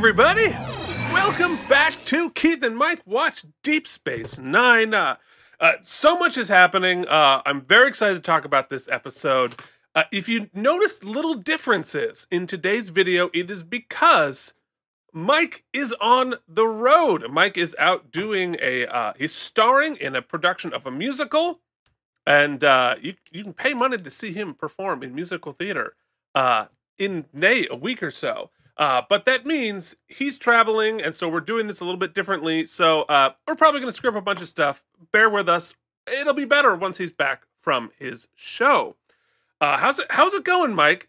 Everybody? Welcome back to Keith and Mike Watch Deep Space Nine. Uh, uh, so much is happening. Uh, I'm very excited to talk about this episode. Uh, if you notice little differences in today's video, it is because Mike is on the road. Mike is out doing a, uh, he's starring in a production of a musical, and uh, you, you can pay money to see him perform in musical theater in, nay, a week or so. Uh, but that means he's traveling, and so we're doing this a little bit differently. So uh, we're probably going to screw up a bunch of stuff. Bear with us. It'll be better once he's back from his show. Uh, how's it? How's it going, Mike?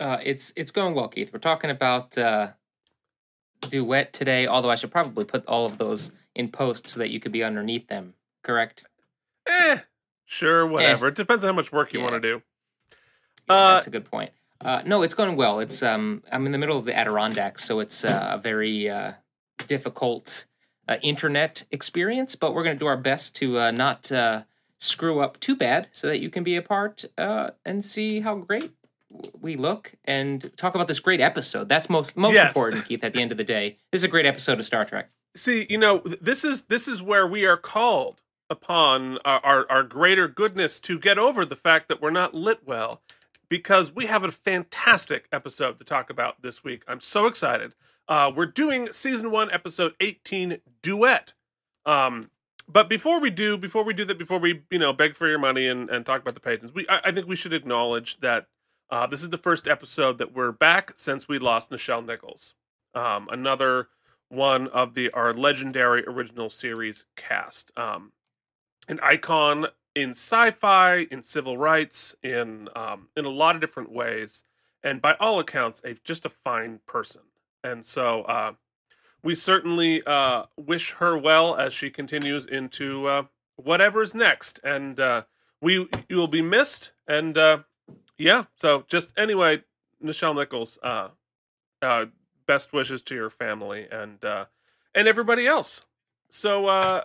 Uh, it's it's going well, Keith. We're talking about uh, duet today. Although I should probably put all of those in post so that you could be underneath them. Correct? Eh, sure, whatever. It depends on how much work you Yeah. want to do. Yeah, Uh, that's a good point. Uh, no, it's going well. It's um, I'm in the middle of the Adirondacks, so it's uh, a very uh, difficult uh, internet experience. But we're going to do our best to uh, not uh, screw up too bad, so that you can be a part uh, and see how great we look and talk about this great episode. That's most most Yes. important, Keith. At the end of the day, this is a great episode of Star Trek. See, you know, this is this is where we are called upon our, our our greater goodness to get over the fact that we're not lit well, because we have a fantastic episode to talk about this week. I'm so excited. Uh, we're doing season one, episode 18, duet. Um, but before we do, before we do that, before we you know beg for your money and, and talk about the patrons, we I, I think we should acknowledge that uh, this is the first episode that we're back since we lost Nichelle Nichols. Um, another one of the our legendary original series cast. Um, an icon in sci-fi, in civil rights, in um, in a lot of different ways, and by all accounts, a just a fine person. And so uh, we certainly uh, wish her well as she continues into uh, whatever's next. And uh, we you will be missed. And uh, yeah, so just anyway, Nichelle Nichols, uh, best wishes to your family and and everybody else. So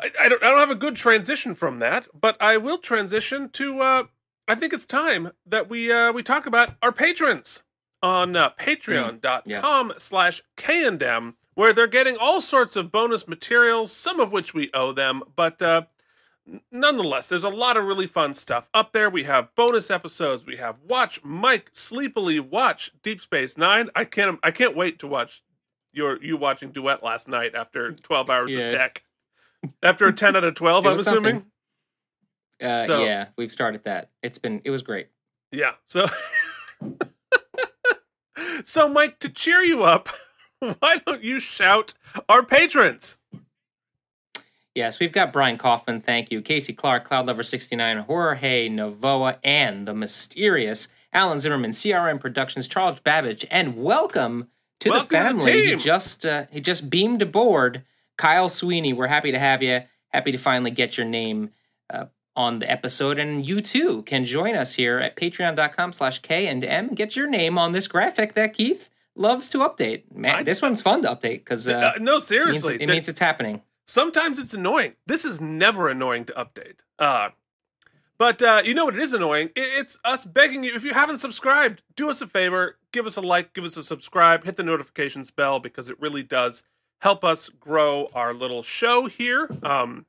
I, I don't I don't have a good transition from that, but I will transition to uh, I think it's time that we uh, we talk about our patrons on uh, patreon.com slash K&M where they're getting all sorts of bonus materials, some of which we owe them, but uh, nonetheless, there's a lot of really fun stuff up there. We have bonus episodes. We have watch Mike sleepily watch Deep Space Nine. I can't I can't wait to watch your you watching Duet last night after 12 hours Yeah. of tech. After a 10 out of 12, I'm assuming. Uh, So- yeah, we've started that. It's been it was great. Yeah. So So Mike, to cheer you up, why don't you shout our patrons? Yes, we've got Brian Kaufman, thank you. Casey Clark, Cloud Lover 69, Jorge Novoa, and the mysterious Alan Zimmerman, CRM Productions, Charles Babbage, and welcome to Welcome to the the family. he just uh, he just beamed aboard. Kyle Sweeney, we're happy to have you. Happy to finally get your name uh, on the episode, and you too can join us here at patreon.com slash K and M. Get your name on this graphic that Keith loves to update. Man, I- this one's fun to update because uh, Uh, no, it, means, seriously. it means it's happening. sometimes it's annoying. This is never annoying to update. Uh, but uh, you know what it is annoying? I- It's us begging you. If you haven't subscribed, do us a favor. Give us a like. Give us a subscribe. Hit the notifications bell because it really does help us grow our little show here. Um,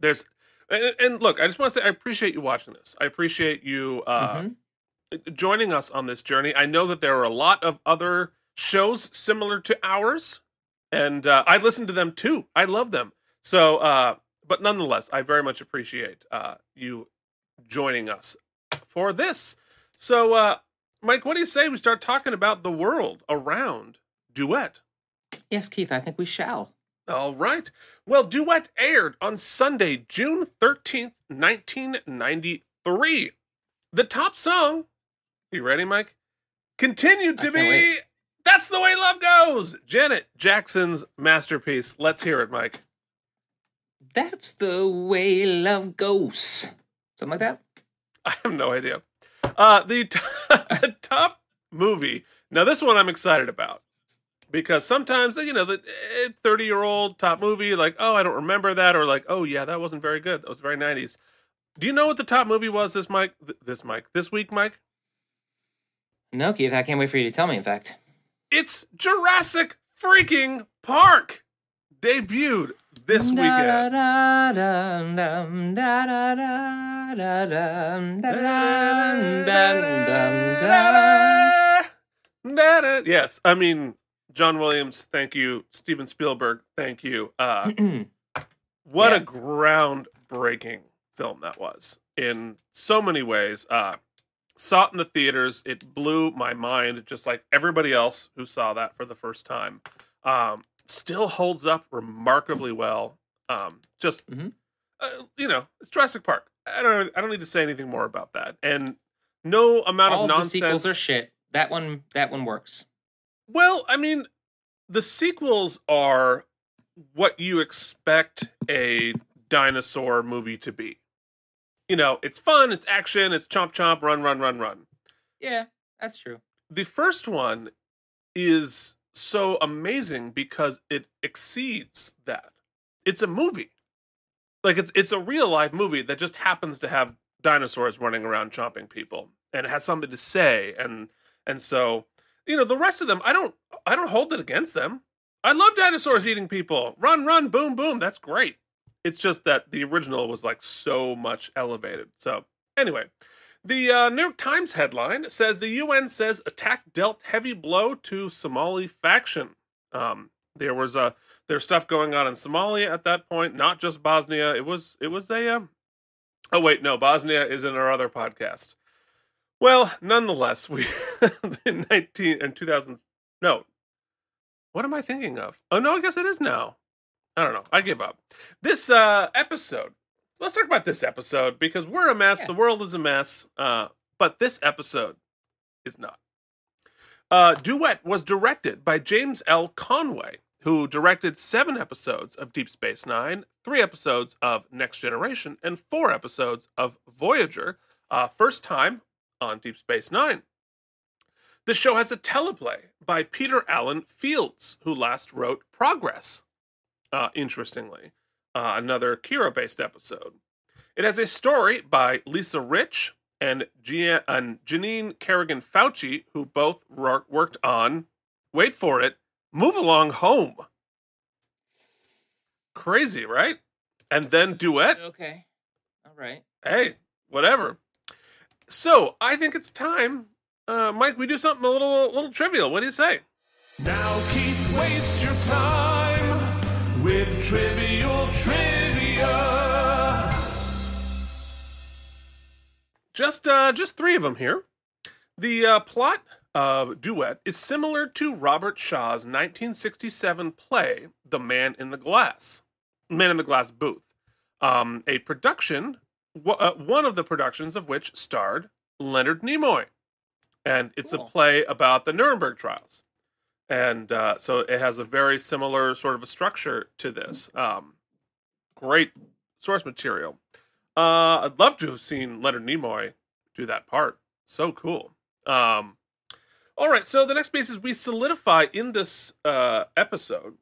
there's and, and look, I just want to say I appreciate you watching this. I appreciate you uh, Mhm. joining us on this journey. I know that there are a lot of other shows similar to ours, and uh, I listen to them too. I love them. So, uh, but nonetheless, I very much appreciate uh, you joining us for this. So, uh, Mike, what do you say we start talking about the world around Duet? Yes, Keith, I think we shall. All right. Well, Duet aired on Sunday, June 13th, 1993. The top song, you ready, Mike? Continued to be wait. That's the Way Love Goes, Janet Jackson's masterpiece. Let's hear it, Mike. That's the way love goes. Something like that. I have no idea. Uh, the, t- the top movie. Now, this one I'm excited about because sometimes, you know, the eh, 30 year old top movie, like, oh, I don't remember that, or like, oh, yeah, that wasn't very good. That was very 90s. Do you know what the top movie was this Mike? This Mike, this week, Mike? No, Keith, I can't wait for you to tell me. In fact, It's Jurassic freaking Park debuted this weekend. Yes, I mean John Williams, thank you. Steven Spielberg, thank you. Uh, what Yeah. a groundbreaking film that was in so many ways. Uh, saw it in the theaters. It blew my mind, just like everybody else who saw that for the first time. Um, still holds up remarkably well. Um, just Mhm. uh, you know, it's Jurassic Park. I don't. I don't need to say anything more about that. And no amount All of of the nonsense. sequels are shit. That one, that one works. Well, I mean, the sequels are what you expect a dinosaur movie to be. You know, it's fun, it's action, it's chomp chomp, run, run, run, run. Yeah, that's true. The first one is so amazing because it exceeds that. It's a movie. Like it's it's a real life movie that just happens to have dinosaurs running around chomping people and it has something to say and and so you know the rest of them I don't I don't hold it against them. I love dinosaurs eating people. Run run boom boom that's great. It's just that the original was like so much elevated. So anyway, the uh, New York Times headline says the UN says attack dealt heavy blow to Somali faction. Um, there was a there's stuff going on in Somalia at that point, not just Bosnia. It was it was a um, oh wait no Bosnia is in our other podcast. Well, nonetheless, we in nineteen and two thousand no, what am I thinking of? Oh no, I guess it is now. I don't know. I give up. This uh episode. Let's talk about this episode because we're a mess. Yeah. The world is a mess. Uh, but this episode is not. Uh, Duet was directed by James L. Conway, who directed seven episodes of Deep Space Nine, three episodes of Next Generation, and four episodes of Voyager. Uh, first time on Deep Space Nine. The show has a teleplay by Peter Allan Fields, who last wrote Progress. Uh, interestingly, uh, another Kira based episode. It has a story by Lisa Rich and, Janine Carrigan Fauci, who both wor- worked on, wait for it, Move Along Home. Crazy, right? And then Duet. Okay. All right. Hey, whatever. So I think it's time, uh, Mike. We do something a little, little trivial. What do you say? Now Keith, waste your time with trivial trivia. Just, uh, just three of them here. The uh, plot of Duet is similar to Robert Shaw's 1967 play, The Man in the Glass, Man in the Glass Booth, um, a production, uh, one of the productions of which starred Leonard Nimoy, and it's Cool. a play about the Nuremberg trials, and uh, so it has a very similar sort of a structure to this. Um, great source material. Uh, I'd love to have seen Leonard Nimoy do that part. So cool. Um, all right, so the next piece is we solidify in this uh, episode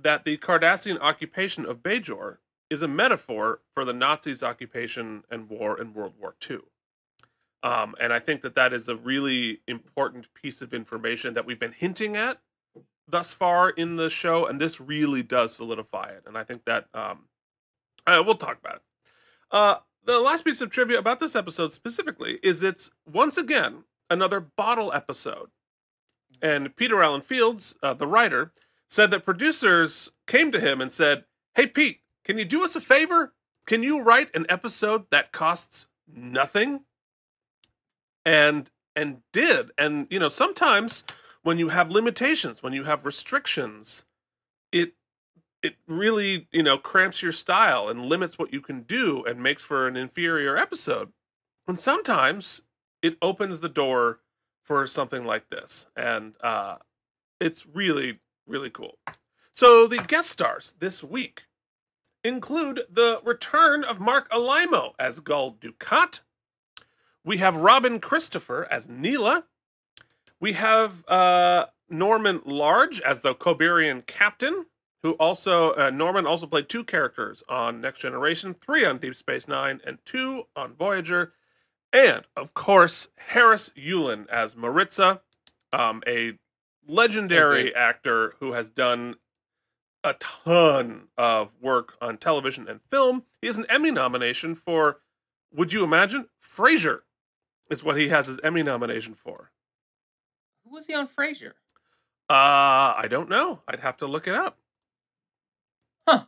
that the Cardassian occupation of Bajor is a metaphor for the Nazis' occupation and war in World War II. Um, and I think that that is a really important piece of information that we've been hinting at thus far in the show, and this really does solidify it. And I think that um, uh, we'll talk about it. Uh, the last piece of trivia about this episode specifically is it's once again another bottle episode. And Peter Allan Fields, uh, the writer, said that producers came to him and said, Hey, Pete, can you do us a favor? Can you write an episode that costs nothing? And and did. And you know, sometimes when you have limitations, when you have restrictions, it it really, you know, cramps your style and limits what you can do and makes for an inferior episode. And sometimes it opens the door for something like this. And uh, it's really, really cool. So the guest stars this week include the return of Marc Alaimo as Gul Dukat. We have Robin Christopher as Neela. We have uh, Norman Large as the Kobheerian captain, who also, uh, Norman also played two characters on Next Generation, three on Deep Space Nine, and two on Voyager. And of course, Harris Yulin as Marritza, um, a legendary great. actor who has done a ton of work on television and film. He has an Emmy nomination for, would you imagine? Frasier is what he has his Emmy nomination for. Who was he on Frasier? Uh, I don't know. I'd have to look it up. Huh.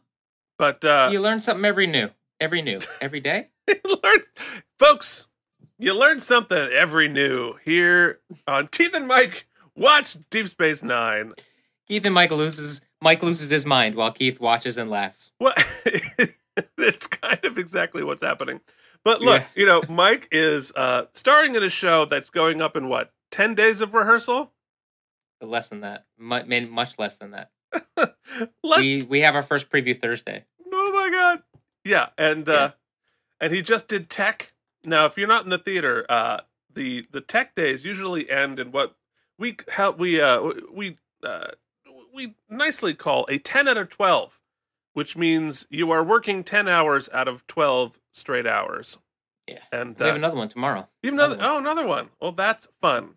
But uh, you learn something every new, every new, every day. learn, folks, you learn something every new here on Keith and Mike Watch Deep Space Nine. Keith and Mike loses Mike loses his mind while Keith watches and laughs. What? it's kind of exactly what's happening. But look, Yeah. you know, Mike is uh, starring in a show that's going up in what ten days of rehearsal. Less than that, mu- maybe much less than that. We we have our first preview Thursday. Oh my god. Yeah, and uh and he just did tech. Now, if you're not in the theater, uh the the tech days usually end in what we how we uh we uh we nicely call a 10 out of 12, which means you are working 10 hours out of 12 straight hours. Yeah. And We have uh, another one tomorrow. you have another, another oh another one. Well, that's fun.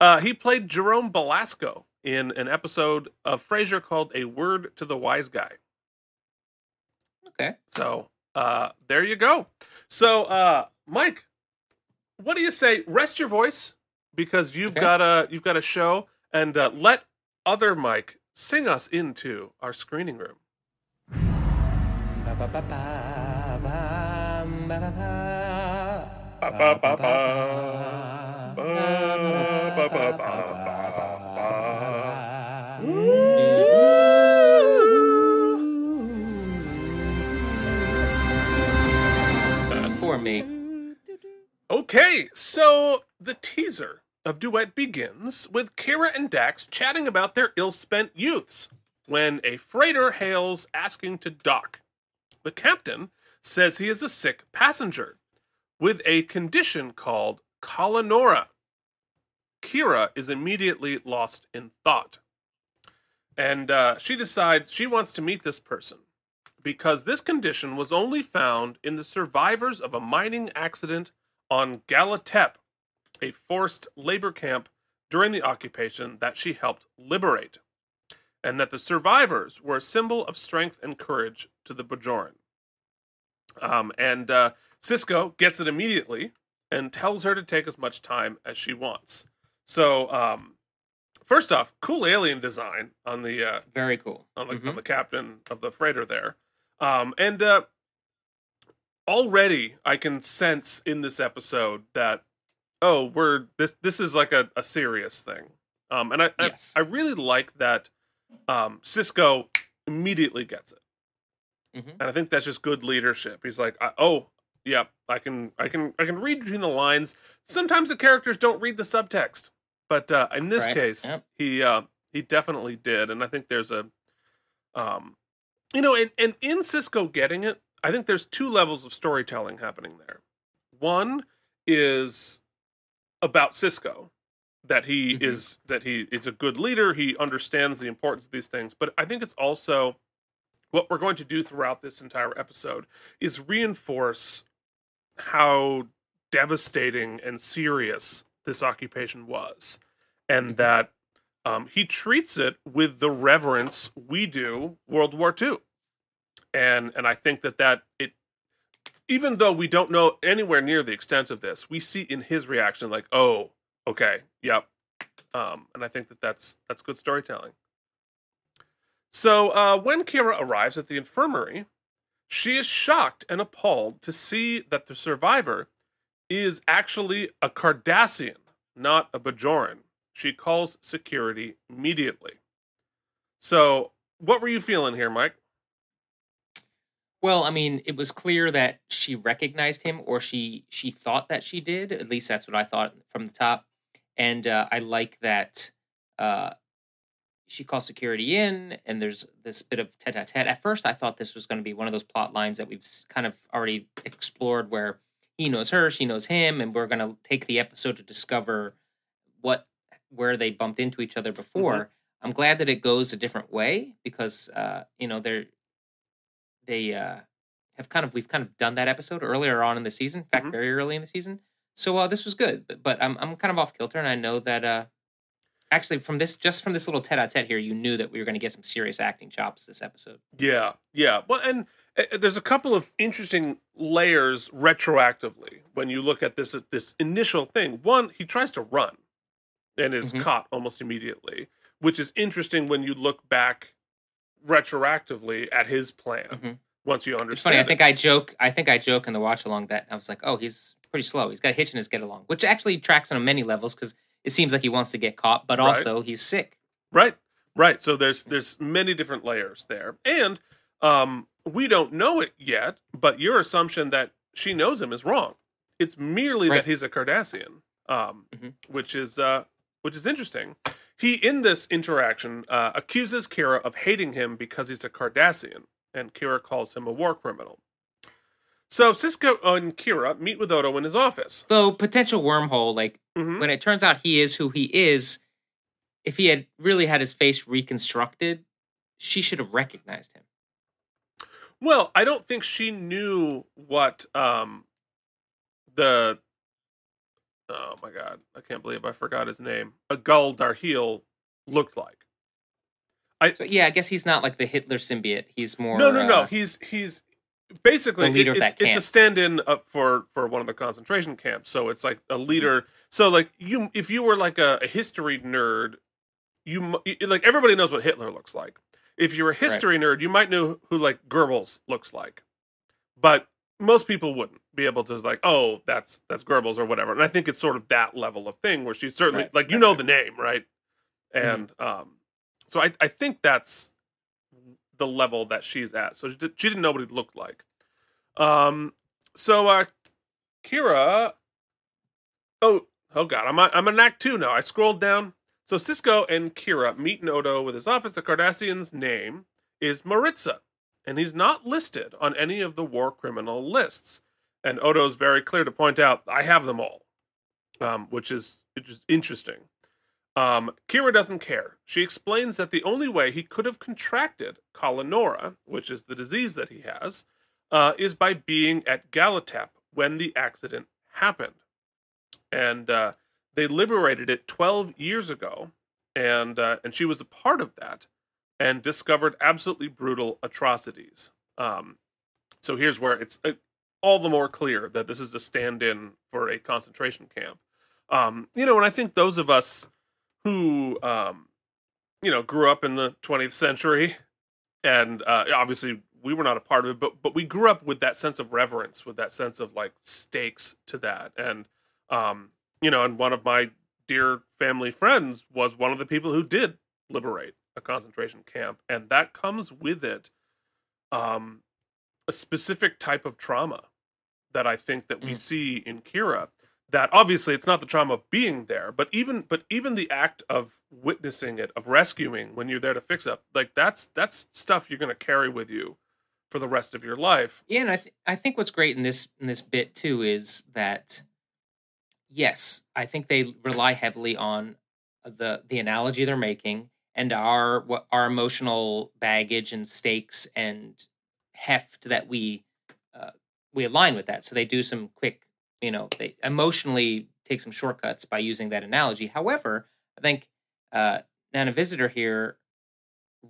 Uh he played Jerome Belasco in an episode of Frasier called A Word to the Wise Guy. Okay. So uh, there you go. So uh, Mike, what do you say? Rest your voice because you've Okay. got a you've got a show, and uh, let other Mike sing us into our screening room. Poor me. Okay, so the teaser of Duet begins with Kira and Dax chatting about their ill spent youths when a freighter hails asking to dock. The captain says he is a sick passenger with a condition called Kalla-Nohra. Kira is immediately lost in thought. And uh, she decides she wants to meet this person because this condition was only found in the survivors of a mining accident on Gallitep, a forced labor camp during the occupation that she helped liberate, and that the survivors were a symbol of strength and courage to the Bajoran. Um, and uh, Sisko gets it immediately and tells her to take as much time as she wants. So, um, first off, cool alien design on the uh, Very cool. on the, Mhm. on the captain of the freighter there. Um, and uh, already I can sense in this episode that oh, we're this this is like a, a serious thing. Um, and I, Yes. I I really like that um, Sisko immediately gets it, Mhm. and I think that's just good leadership. He's like, oh, yeah, I can I can I can read between the lines. Sometimes the characters don't read the subtext, but uh, in this Right. case, Yep. he uh, he definitely did, and I think there's a um, you know, and, and in Sisko getting it, I think there's two levels of storytelling happening there. One is about Sisko, that he Mhm. is that he is a good leader, he understands the importance of these things. But I think it's also what we're going to do throughout this entire episode is reinforce how devastating and serious this occupation was, and Mhm. that um, he treats it with the reverence we do World War II, and and I think that that it, even though we don't know anywhere near the extent of this, we see in his reaction like, oh, okay, yep, um, and I think that that's that's good storytelling. So uh, when Kira arrives at the infirmary, she is shocked and appalled to see that the survivor is actually a Cardassian, not a Bajoran. She calls security immediately. So, what were you feeling here, Mike? Well, I mean, it was clear that she recognized him, or she she thought that she did. At least that's what I thought from the top. And uh, I like that uh, she calls security in, and there's this bit of tete-a-tete. At first, I thought this was going to be one of those plot lines that we've kind of already explored, where he knows her, she knows him, and we're going to take the episode to discover what where they bumped into each other before. I'm glad that it goes a different way because uh, you know they're they uh, have kind of we've kind of done that episode earlier on in the season. In fact, Mhm. very early in the season. So uh, this was good, but, but I'm I'm kind of off kilter, and I know that uh, actually from this just from this little tete-a-tete here, you knew that we were going to get some serious acting chops this episode. Yeah, yeah. Well, and uh, there's a couple of interesting layers retroactively when you look at this this initial thing. One, he tries to run and is Mhm. caught almost immediately, which is interesting when you look back retroactively at his plan. Mhm. Once you understand. It's funny. I think I joke. I think I joke in the watch along that I was like, "Oh, he's pretty slow. He's got a hitch in his get along," which actually tracks on many levels because it seems like he wants to get caught, but Right. also he's sick. Right. Right. So there's there's many different layers there. And um we don't know it yet, but your assumption that she knows him is wrong. It's merely Right. that he's a Cardassian. Um Mhm. which is uh which is interesting. He in this interaction uh, accuses Kira of hating him because he's a Cardassian, and Kira calls him a war criminal. So Sisko and Kira meet with Odo in his office. Though potential wormhole, like Mhm. when it turns out he is who he is, if he had really had his face reconstructed, she should have recognized him. Well, I don't think she knew what um the oh my god, I can't believe I forgot his name. A Gul Darhe'el looked like. So yeah, I guess he's not like the Hitler symbiote. He's more no, no, no. uh, He's he's basically it- it's, it's a stand-in uh, for for one of the concentration camps. So it's like a leader. So like you, if you were like a, a history nerd, you like everybody knows what Hitler looks like. If you're a history nerd, you might know who like Goebbels looks like, but most people wouldn't be able to like, oh, that's that's Goebbels or whatever. And I think it's sort of that level of thing where she's certainly Right, like you know the name, right? Mm-hmm. And um, so I I think that's the level that she's at. So she, did, she didn't know what it looked like. Um, so uh, Kira, oh oh god, I'm on, I'm on Act Two now. I scrolled down. So Sisko and Kira meet Nodo with his office. The Cardassian's name is Marritza, and he's not listed on any of the war criminal lists. And Odo's very clear to point out, I have them all, um, which is is interesting. Um, Kira doesn't care. She explains that the only way he could have contracted Kalla-Nohra, which is the disease that he has, uh, is by being at Gallitep when the accident happened. And uh, they liberated it 12 years ago, and uh, and she was a part of that, and discovered absolutely brutal atrocities. Um, so here's where it's uh, all the more clear that this is a stand-in for a concentration camp. Um, you know, and I think those of us who, um, you know, grew up in the 20th century, and uh, obviously we were not a part of it, but but we grew up with that sense of reverence, with that sense of like stakes to that, and um, you know, and one of my dear family friends was one of the people who did liberate a concentration camp, and that comes with it um, a specific type of trauma that I think that we Mm. see in Kira. That obviously it's not the trauma of being there, but even but even the act of witnessing it, of rescuing when you're there to fix up, like that's that's stuff you're going to carry with you for the rest of your life. Yeah, and I th- I think what's great in this in this bit too is that yes, I think they rely heavily on the the analogy they're making and our what our emotional baggage and stakes and heft that we we align with that. So they do some quick, you know, they emotionally take some shortcuts by using that analogy. However, I think uh, Nana Visitor here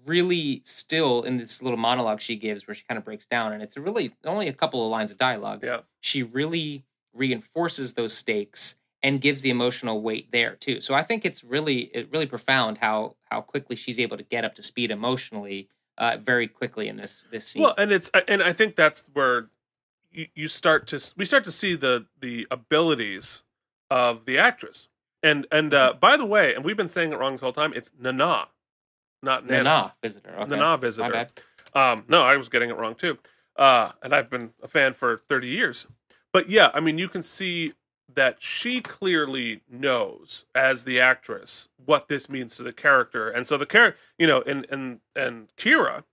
really still in this little monologue she gives where she kind of breaks down and it's really only a couple of lines of dialogue Yeah. she really reinforces those stakes and gives the emotional weight there too so i think it's really it really profound how how quickly she's able to get up to speed emotionally uh, very quickly in this this scene Well, and it's and I think that's where you, you start to we start to see the the abilities of the actress. And and uh, Mm-hmm. by the way, and we've been saying it wrong this whole time. It's Nana, not Nana. Nana visitor okay. Nana visitor. Um, no, I was getting it wrong too. Uh, and I've been a fan for 30 years. But yeah, I mean, you can see that she clearly knows as the actress what this means to the character. And so the character, you know, and and and Kira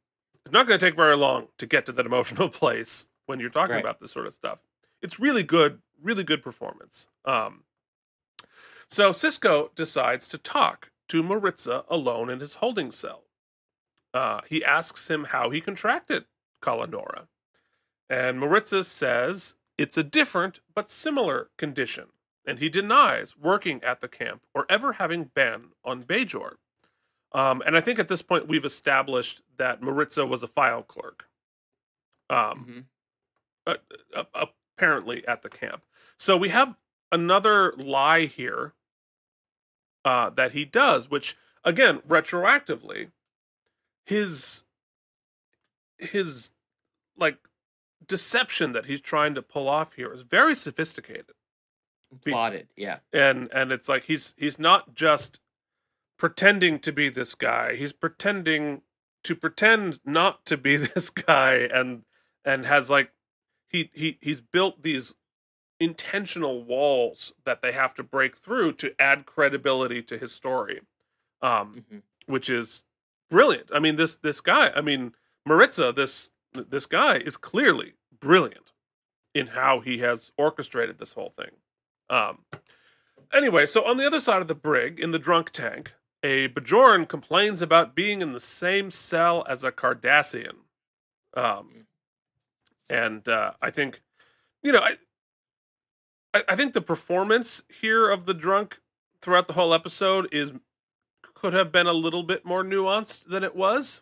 is not going to take very long to get to that emotional place when you're talking Right. about this sort of stuff. It's really good, really good performance. Um, so Sisko decides to talk to Marritza alone in his holding cell. Uh, he asks him how he contracted Kalla-Nohra. And Marritza says it's a different but similar condition and he denies working at the camp or ever having been on Bajor. Um, and I think at this point we've established that Marritza was a file clerk. Um, Mhm. Uh, uh, apparently at the camp. So we have another lie here uh, that he does, which again, retroactively, his his like deception that he's trying to pull off here is very sophisticated. Plotted, yeah. And and it's like he's he's not just pretending to be this guy. He's pretending to pretend not to be this guy and and has like he he he's built these intentional walls that they have to break through to add credibility to his story. Um hmm which is brilliant. I mean, this this guy. I mean, Marritza. This this guy is clearly brilliant in how he has orchestrated this whole thing. Um. Anyway, so on the other side of the brig, in the drunk tank, a Bajoran complains about being in the same cell as a Cardassian. Um, and uh, I think, you know, I, I, I think the performance here of the drunk throughout the whole episode is could have been a little bit more nuanced than it was.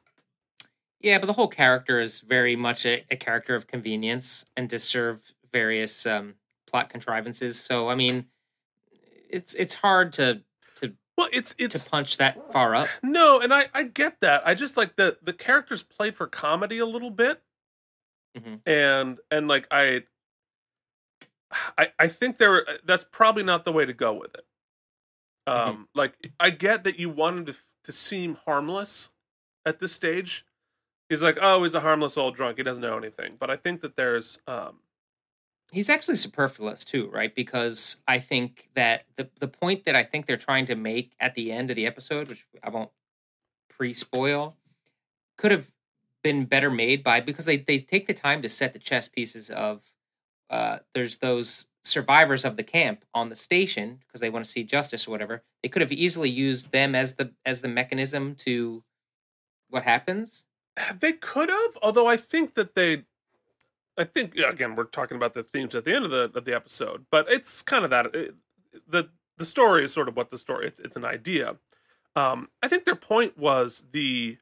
Yeah, but the whole character is very much a, a character of convenience and to serve various um, plot contrivances. So, I mean, it's it's hard to to Well, it's it's to punch that far up. no, and I I get that. I just like the the characters played for comedy a little bit, Mhm. and and like I. I, I think there that's probably not the way to go with it. Um, like I get that you wanted to to seem harmless at this stage. He's like, oh, he's a harmless old drunk. He doesn't know anything. But I think that there's um, He's actually superfluous too, right? Because I think that the the point that I think they're trying to make at the end of the episode, which I won't pre spoil, could have been better made by because they they take the time to set the chess pieces of uh there's those survivors of the camp on the station because they want to see justice or whatever. They could have easily used them as the as the mechanism to what happens. They could have, although I think that they, I think again we're talking about the themes at the end of the of the episode, but it's kind of that it, the the story is sort of what the story. It's it's an idea. Um, I think their point was the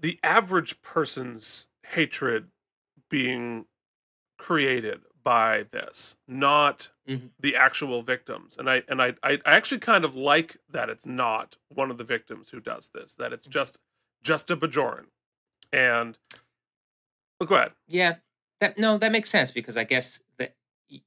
the average person's hatred being created by this, not Mhm. the actual victims. And I and I I I actually kind of like that it's not one of the victims who does this. That it's just just a Bajoran. And well, go ahead. Yeah, that no, that makes sense because I guess that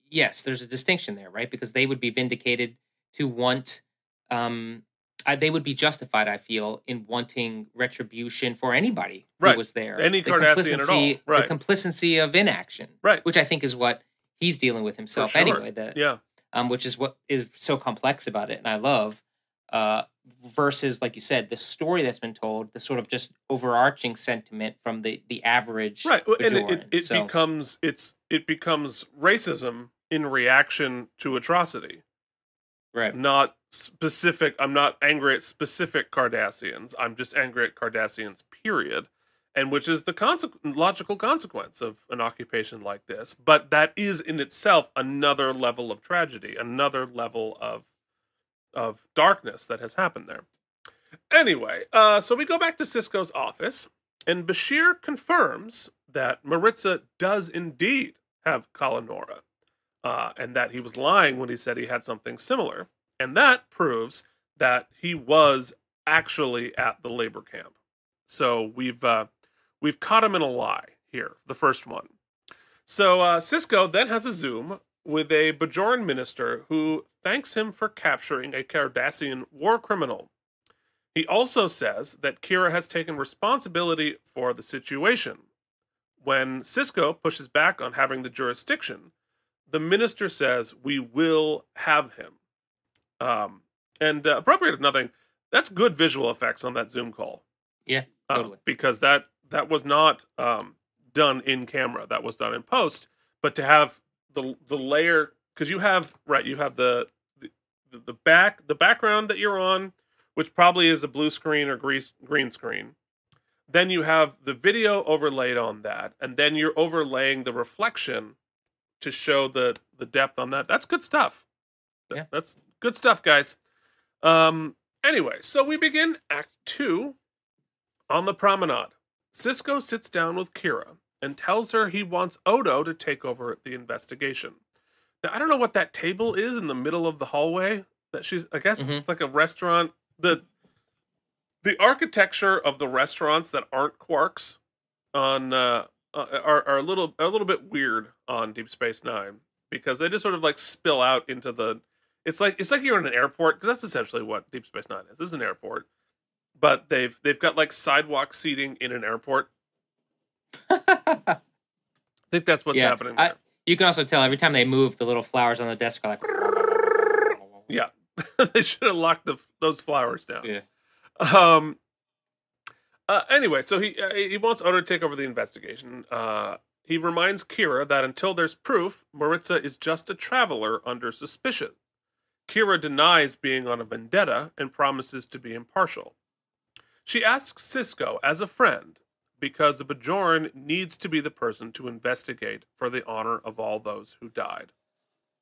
yes, there's a distinction there, right? Because they would be vindicated to want, um, uh, they would be justified. I feel in wanting retribution for anybody who was there, Any The Cardassian at all. complicity- The complicity of inaction, Right. Which I think is what he's dealing with himself sure. anyway. The Yeah. um, which is what is so complex about it, and I love. Uh, versus, like you said, the story that's been told, the sort of just overarching sentiment from the the average, Right. Well, And it, it, it So- becomes it's it becomes racism in reaction to atrocity. Right. Not specific I'm not angry at specific Cardassians. I'm just angry at Cardassians, period. And which is the conse- logical consequence of an occupation like this. But that is in itself another level of tragedy, another level of of darkness that has happened there. Anyway, uh, so we go back to Sisko's office, and Bashir confirms that Marritza does indeed have Kalla-Nohra, uh, and that he was lying when he said he had something similar. And that proves that he was actually at the labor camp. So we've uh, we've caught him in a lie here, the first one. So uh, Sisko then has a Zoom with a Bajoran minister who thanks him for capturing a Cardassian war criminal. He also says that Kira has taken responsibility for the situation. When Sisko pushes back on having the jurisdiction, the minister says, We will have him. Um, and uh, appropriate or nothing, that's good visual effects on that Zoom call. Yeah, Uh, totally. because that that was not um, done in camera. That was done in post. But to have the the layer, because you have right, you have the, the the back the background that you're on, which probably is a blue screen or green green screen. Then you have the video overlaid on that, and then you're overlaying the reflection to show the the depth on that. That's good stuff. Yeah. That's good stuff, guys. Um anyway, so we begin act 2 on the promenade. Sisko sits down with Kira and tells her he wants Odo to take over the investigation. Now, I don't know what that table is in the middle of the hallway. That she's, I guess, Mhm. it's like a restaurant. the The architecture of the restaurants that aren't quarks on uh, uh, are are a little are a little bit weird on Deep Space Nine because they just sort of like spill out into the. It's like it's like you're in an airport because that's essentially what Deep Space Nine is. This is an airport, but they've they've got like sidewalk seating in an airport. I think that's what's Yeah, happening. I- you can also tell every time they move, the little flowers on the desk are like. Yeah, they should have locked the, those flowers down. Yeah. Um. Uh, anyway, so he uh, he wants Odo to take over the investigation. Uh, he reminds Kira that until there's proof, Marritza is just a traveler under suspicion. Kira denies being on a vendetta and promises to be impartial. She asks Sisko as a friend because the Bajoran needs to be the person to investigate for the honor of all those who died.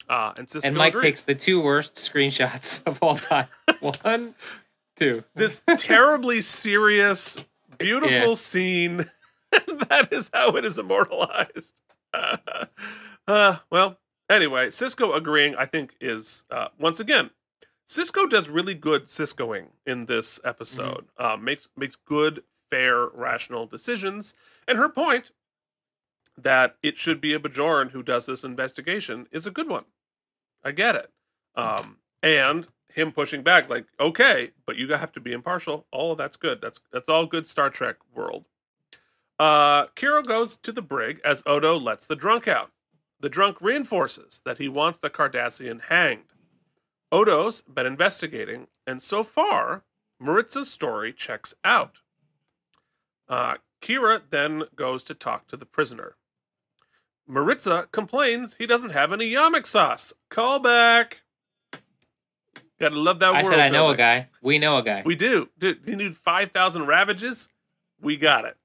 Uh, and Sisko And Mike agrees. takes the two worst screenshots of all time. One, two. this terribly serious, beautiful Yeah. scene. that is how it is immortalized. uh, well, anyway, Sisko agreeing, I think, is uh, once again. Sisko does really good Siskoing in this episode. Uh, makes makes good, fair, rational decisions. And her point that it should be a Bajoran who does this investigation is a good one. I get it. Um, and him pushing back, like, okay, but you have to be impartial. All of that's good. That's that's all good Star Trek world. Uh, Kira goes to the brig as Odo lets the drunk out. The drunk reinforces that he wants the Cardassian hanged. Odo's been investigating, and so far, Marritza's story checks out. Uh, Kira then goes to talk to the prisoner. Maritza complains he doesn't have any yamok sauce. Call back. Gotta love that I said I know a guy. We know a guy. We do. Dude, you need 5,000 wrappages? We got it.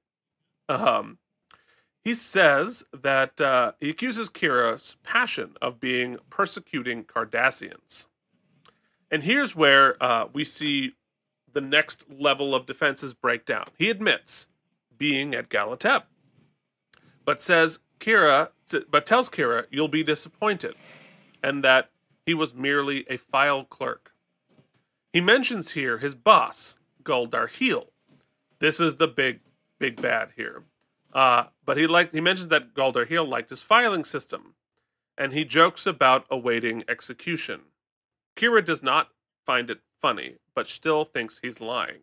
Um, he says that uh, he accuses Kira's passion of being persecuting Cardassians. And here's where uh, we see the next level of defenses break down. He admits being at Gallitep, but says Kira, but tells Kira you'll be disappointed, and that he was merely a file clerk. He mentions here his boss, Gul Darhe'el. This is the big, big bad here. Uh, but he liked he mentions that Gul Darhe'el liked his filing system, and he jokes about awaiting execution. Kira does not find it funny, but still thinks he's lying.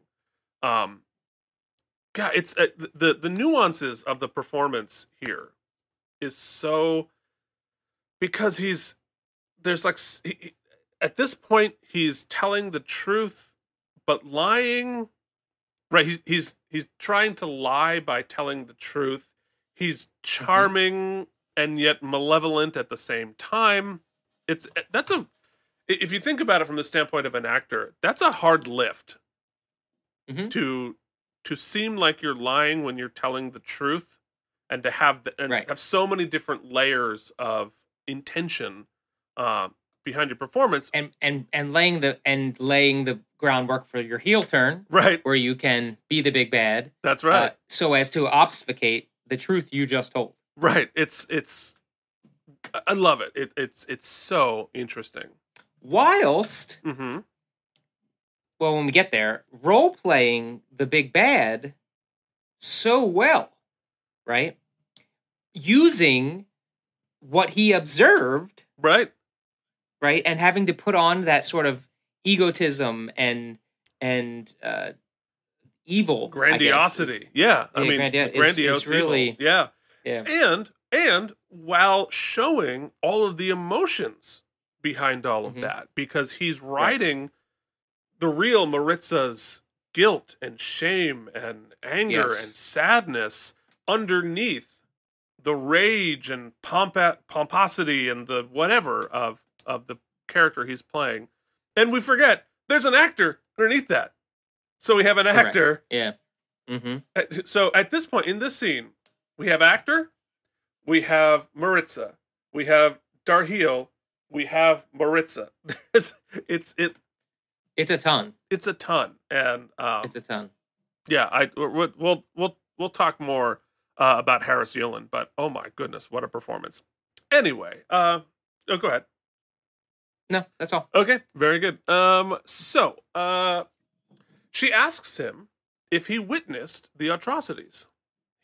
Um, God, it's uh, the the nuances of the performance here is so because he's there's like he, at this point he's telling the truth but lying right he, he's he's trying to lie by telling the truth he's charming and yet malevolent at the same time it's eh, that's a if you think about it from the standpoint of an actor that's a hard lift Mhm. to to seem like you're lying when you're telling the truth and to have the, and Right. have so many different layers of intention um, behind your performance. And and and laying the and laying the groundwork for your heel turn, right. where you can be the big bad, that's right. uh, so as to obfuscate the truth you just told. right. It's it's I- i love it, it it's it's so interesting. Whilst, mm-hmm. well, when we get there, role playing the big bad so well, right? Using what he observed right right? And having to put on that sort of egotism and and uh evil I grandiosity is- yeah. I Yeah, mean grandio- is- grandiose is really- yeah. Yeah. And and while showing all of the emotions behind all of Mhm. that because he's writing the real marritza's guilt and shame and anger Yes. and sadness underneath the rage and pompa- pomposity and the whatever of of the character he's playing and we forget there's an actor underneath that so we have an Correct. actor yeah mm-hmm. so at this point in this scene, we have actor, we have Marritza, we have Darhe'el, we have Marritza. It's it It's a ton. it's a ton, and um, It's a ton. yeah, I we'll we'll we'll, we'll talk more uh, about Harris Yulin, but oh my goodness, what a performance! Anyway, uh, oh, go ahead. No, that's all. Okay, very good. Um, so uh, she asks him if he witnessed the atrocities.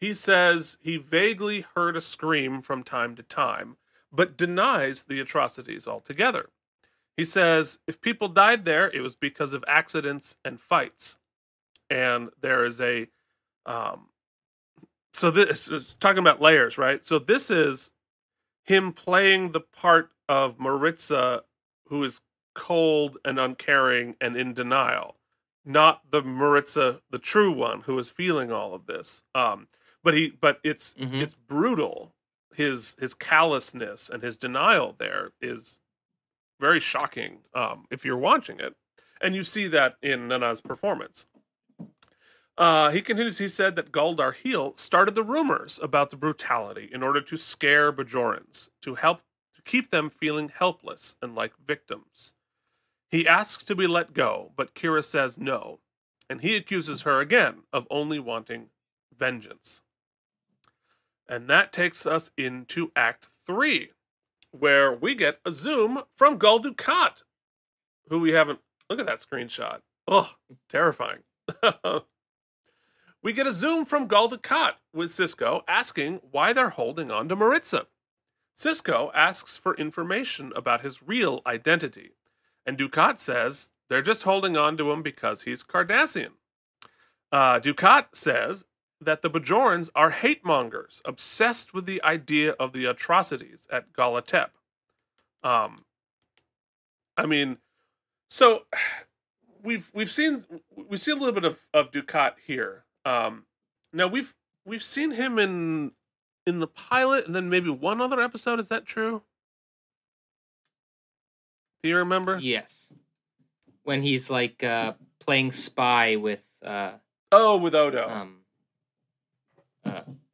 He says he vaguely heard a scream from time to time, but denies the atrocities altogether. He says if people died there, it was because of accidents and fights. And there is a, um, so this is talking about layers, right? So this is him playing the part of Marritza, who is cold and uncaring and in denial, not the Marritza, the true one, who is feeling all of this. Um, but he, but it's Mhm. it's brutal. His his callousness and his denial there is very shocking. Um, if you're watching it, and you see that in Nana's performance. Uh, he continues. He said that Gul Darhe'el started the rumors about the brutality in order to scare Bajorans, to help keep them feeling helpless and like victims. He asks to be let go, but Kira says no, and he accuses her again of only wanting vengeance. And that takes us into Act Three, where we get a zoom from Gul Dukat, who we haven't. Look at that screenshot. Oh, terrifying. we get a zoom from Gul Dukat with Sisko asking why they're holding on to Marritza. Sisko asks for information about his real identity, and Dukat says they're just holding on to him because he's Cardassian. Uh, Dukat says that the Bajorans are hate mongers, obsessed with the idea of the atrocities at Gallitep. Um, I mean, so we've we've seen we see a little bit of of Dukat here. Um, now we've we've seen him in in the pilot, and then maybe one other episode. Is that true? Do you remember? Yes. When he's like uh playing spy with uh Oh, with Odo. um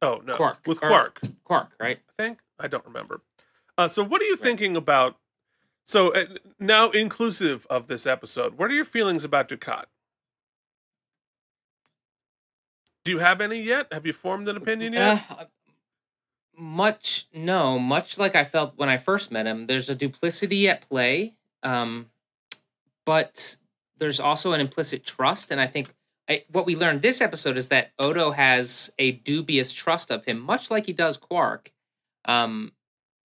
oh no, Quark, with or- Quark. Quark, right? I think I don't remember. Uh, so, what are you thinking about? So uh, now, inclusive of this episode, what are your feelings about Dukat? Do you have any yet? Have you formed an opinion yet? Uh, much no, much like I felt when I first met him. There's a duplicity at play, um, but there's also an implicit trust, and I think I, what we learned this episode is that Odo has a dubious trust of him, much like he does Quark. Um,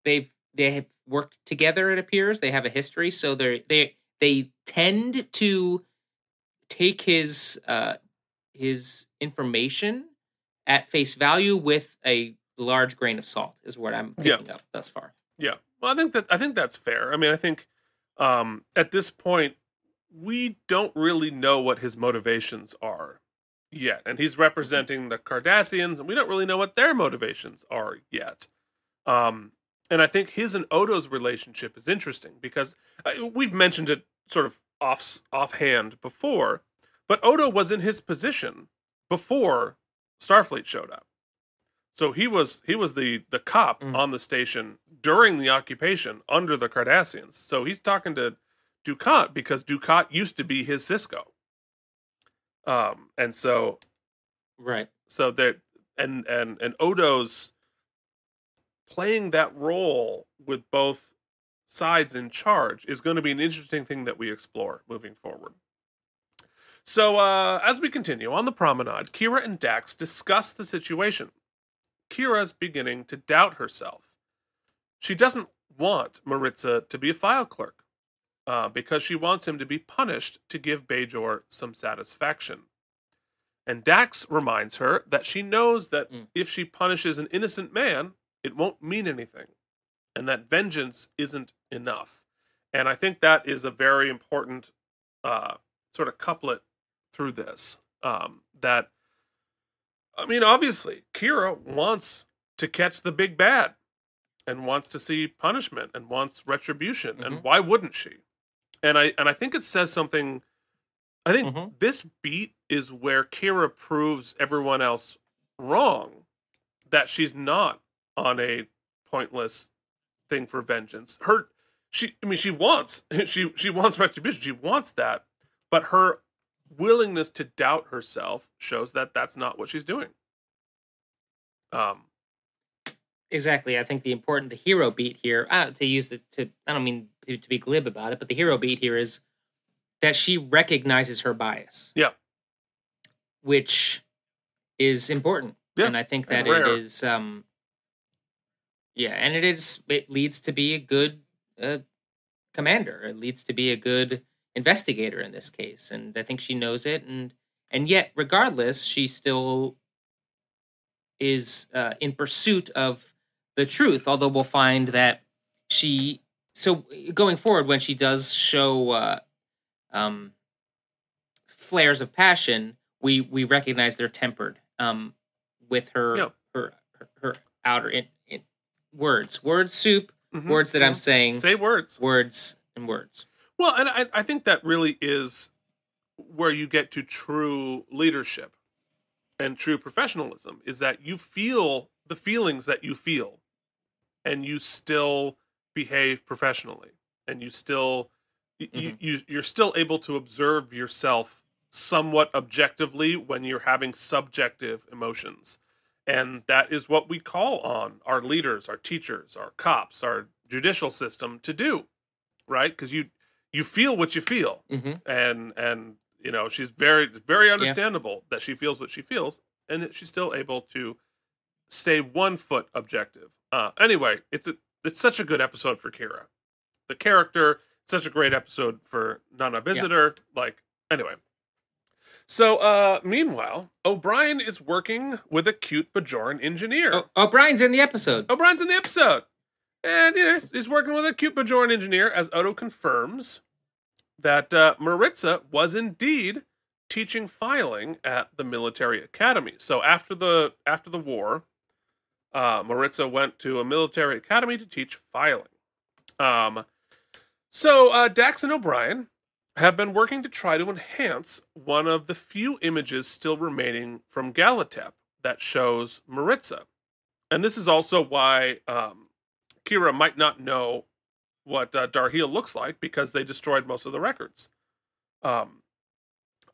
they've they have worked together. It appears they have a history, so they they they tend to take his uh, his information at face value with a large grain of salt is what I'm Yeah. picking up thus far. Yeah. Well, I think that I think that's fair. I mean, I think um, at this point we don't really know what his motivations are yet, and he's representing the Cardassians, and we don't really know what their motivations are yet. Um, and I think his and Odo's relationship is interesting because uh, we've mentioned it sort of off offhand before, but Odo was in his position before Starfleet showed up. So he was he was the the cop Mm. on the station during the occupation under the Cardassians. So he's talking to Dukat because Dukat used to be his Sisko. Um, and so Right. so there and and and Odo's playing that role with both sides in charge is going to be an interesting thing that we explore moving forward. So uh, as we continue on the promenade, Kira and Dax discuss the situation. Kira's beginning to doubt herself. She doesn't want Marritza to be a file clerk uh, because she wants him to be punished to give Bajor some satisfaction. And Dax reminds her that she knows that Mm. if she punishes an innocent man, it won't mean anything, and that vengeance isn't enough. And I think that is a very important uh, sort of couplet through this. Um, that, I mean, obviously, Kira wants to catch the big bad and wants to see punishment and wants retribution. And Mhm. why wouldn't she? And I and I think it says something. I think Mhm. this beat is where Kira proves everyone else wrong that she's not on a pointless thing for vengeance. Her she I mean she wants she she wants retribution. She wants that, but her willingness to doubt herself shows that that's not what she's doing. Um Exactly. I think the important, the hero beat here, uh, to use the, to, I don't mean to, to be glib about it, but the hero beat here is that she recognizes her bias. Yeah. Which is important. Yeah, And I think that it is. um, yeah, and it is, it leads to be a good uh, commander. It leads to be a good investigator in this case. And I think she knows it. And, and yet, regardless, she still is uh, in pursuit of the truth. Although we'll find that she so going forward when she does show uh, um, flares of passion, we we recognize they're tempered um, with her Yeah. her, her her outer in, in words word soup mhm, words that I'm mhm. saying say words. words and words. Well, and I, I think that really is where you get to true leadership and true professionalism is that you feel the feelings that you feel and you still behave professionally and you still y you, mm-hmm. you you're still able to observe yourself somewhat objectively when you're having subjective emotions. And that is what we call on our leaders our teachers our cops our judicial system to do right? Because you you feel what you feel. Hmm and and you know she's very very understandable that she feels what she feels and that she's still able to stay one foot objective. Uh anyway it's a it's such a good episode for kira. The character such a great episode for nana visitor like anyway. So uh meanwhile o'brien is working with a cute bajoran engineer. Oh, O'Brien's in the episode. O'Brien's in the episode. And he's- he's working with a cute Bajoran engineer as Odo confirms that uh, Marritza was indeed teaching filing at the military academy. So after the after the war, uh, Marritza went to a military academy to teach filing. Um, so uh, Dax and O'Brien have been working to try to enhance one of the few images still remaining from Gallitep that shows Marritza. And this is also why um, Kira might not know what uh, Darhe'el looks like because they destroyed most of the records. Um,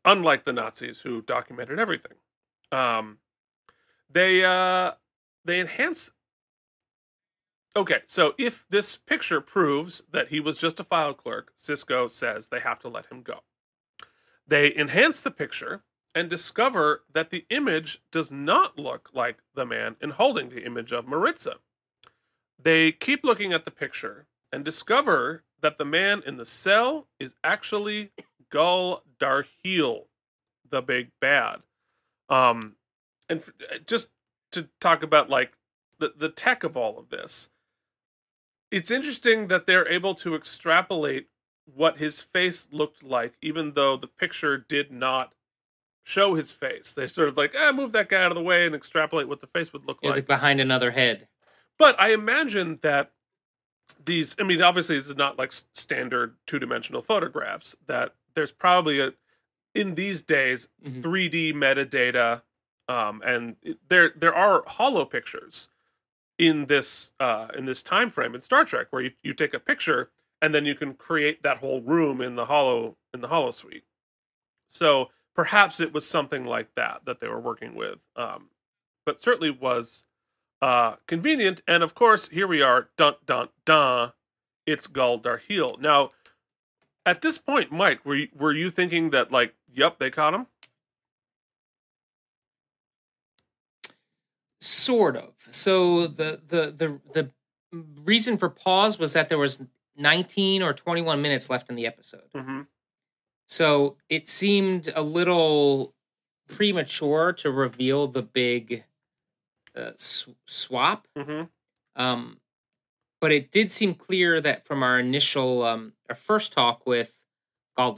unlike the Nazis who documented everything. Um, they uh, they enhance. Okay, so if this picture proves that he was just a file clerk, Sisko says they have to let him go. They enhance the picture and discover that the image does not look like the man in holding the image of Marritza. They keep looking at the picture and discover that the man in the cell is actually Gul Darhe'el, the big bad. Um, and f- just to talk about like the, the tech of all of this, it's interesting that they're able to extrapolate what his face looked like, even though the picture did not show his face. They sort of like, ah, move that guy out of the way and extrapolate what the face would look like. like behind another head. But I imagine that these, I mean, obviously, this is not like standard two dimensional photographs, that there's probably a, in these days, Mhm. 3D metadata, um, and there there are hollow pictures in this uh, in this time frame in Star Trek where you, you take a picture and then you can create that whole room in the hollow in the holosuite. So perhaps it was something like that that they were working with, um, but certainly was uh, convenient. And of course, here we are, dun dun dun. It's Gul Darhe'el. Now, at this point, Mike, were you, were you thinking that like, yep, they caught him? Sort of. So the the the the reason for pause was that there was 19 or 21 minutes left in the episode. Mm-hmm. So it seemed a little premature to reveal the big uh, sw- swap. Mm-hmm. Um, but it did seem clear that from our initial, um, our first talk with Gal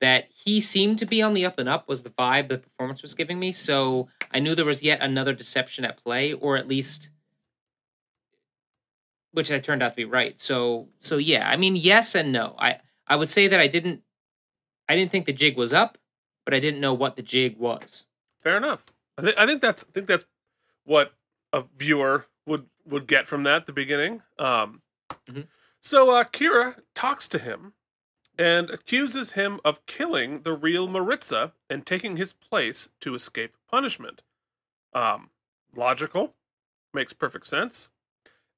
that he seemed to be on the up and up was the vibe the performance was giving me. So I knew there was yet another deception at play, or at least, which I turned out to be right. So, so yeah, I mean, yes and no. I I would say that I didn't, I didn't think the jig was up, but I didn't know what the jig was. Fair enough. I think I think that's I think that's what a viewer would would get from that at the beginning. Um, Mhm. So uh, Kira talks to him and accuses him of killing the real Marritza and taking his place to escape punishment. Um, logical, makes perfect sense.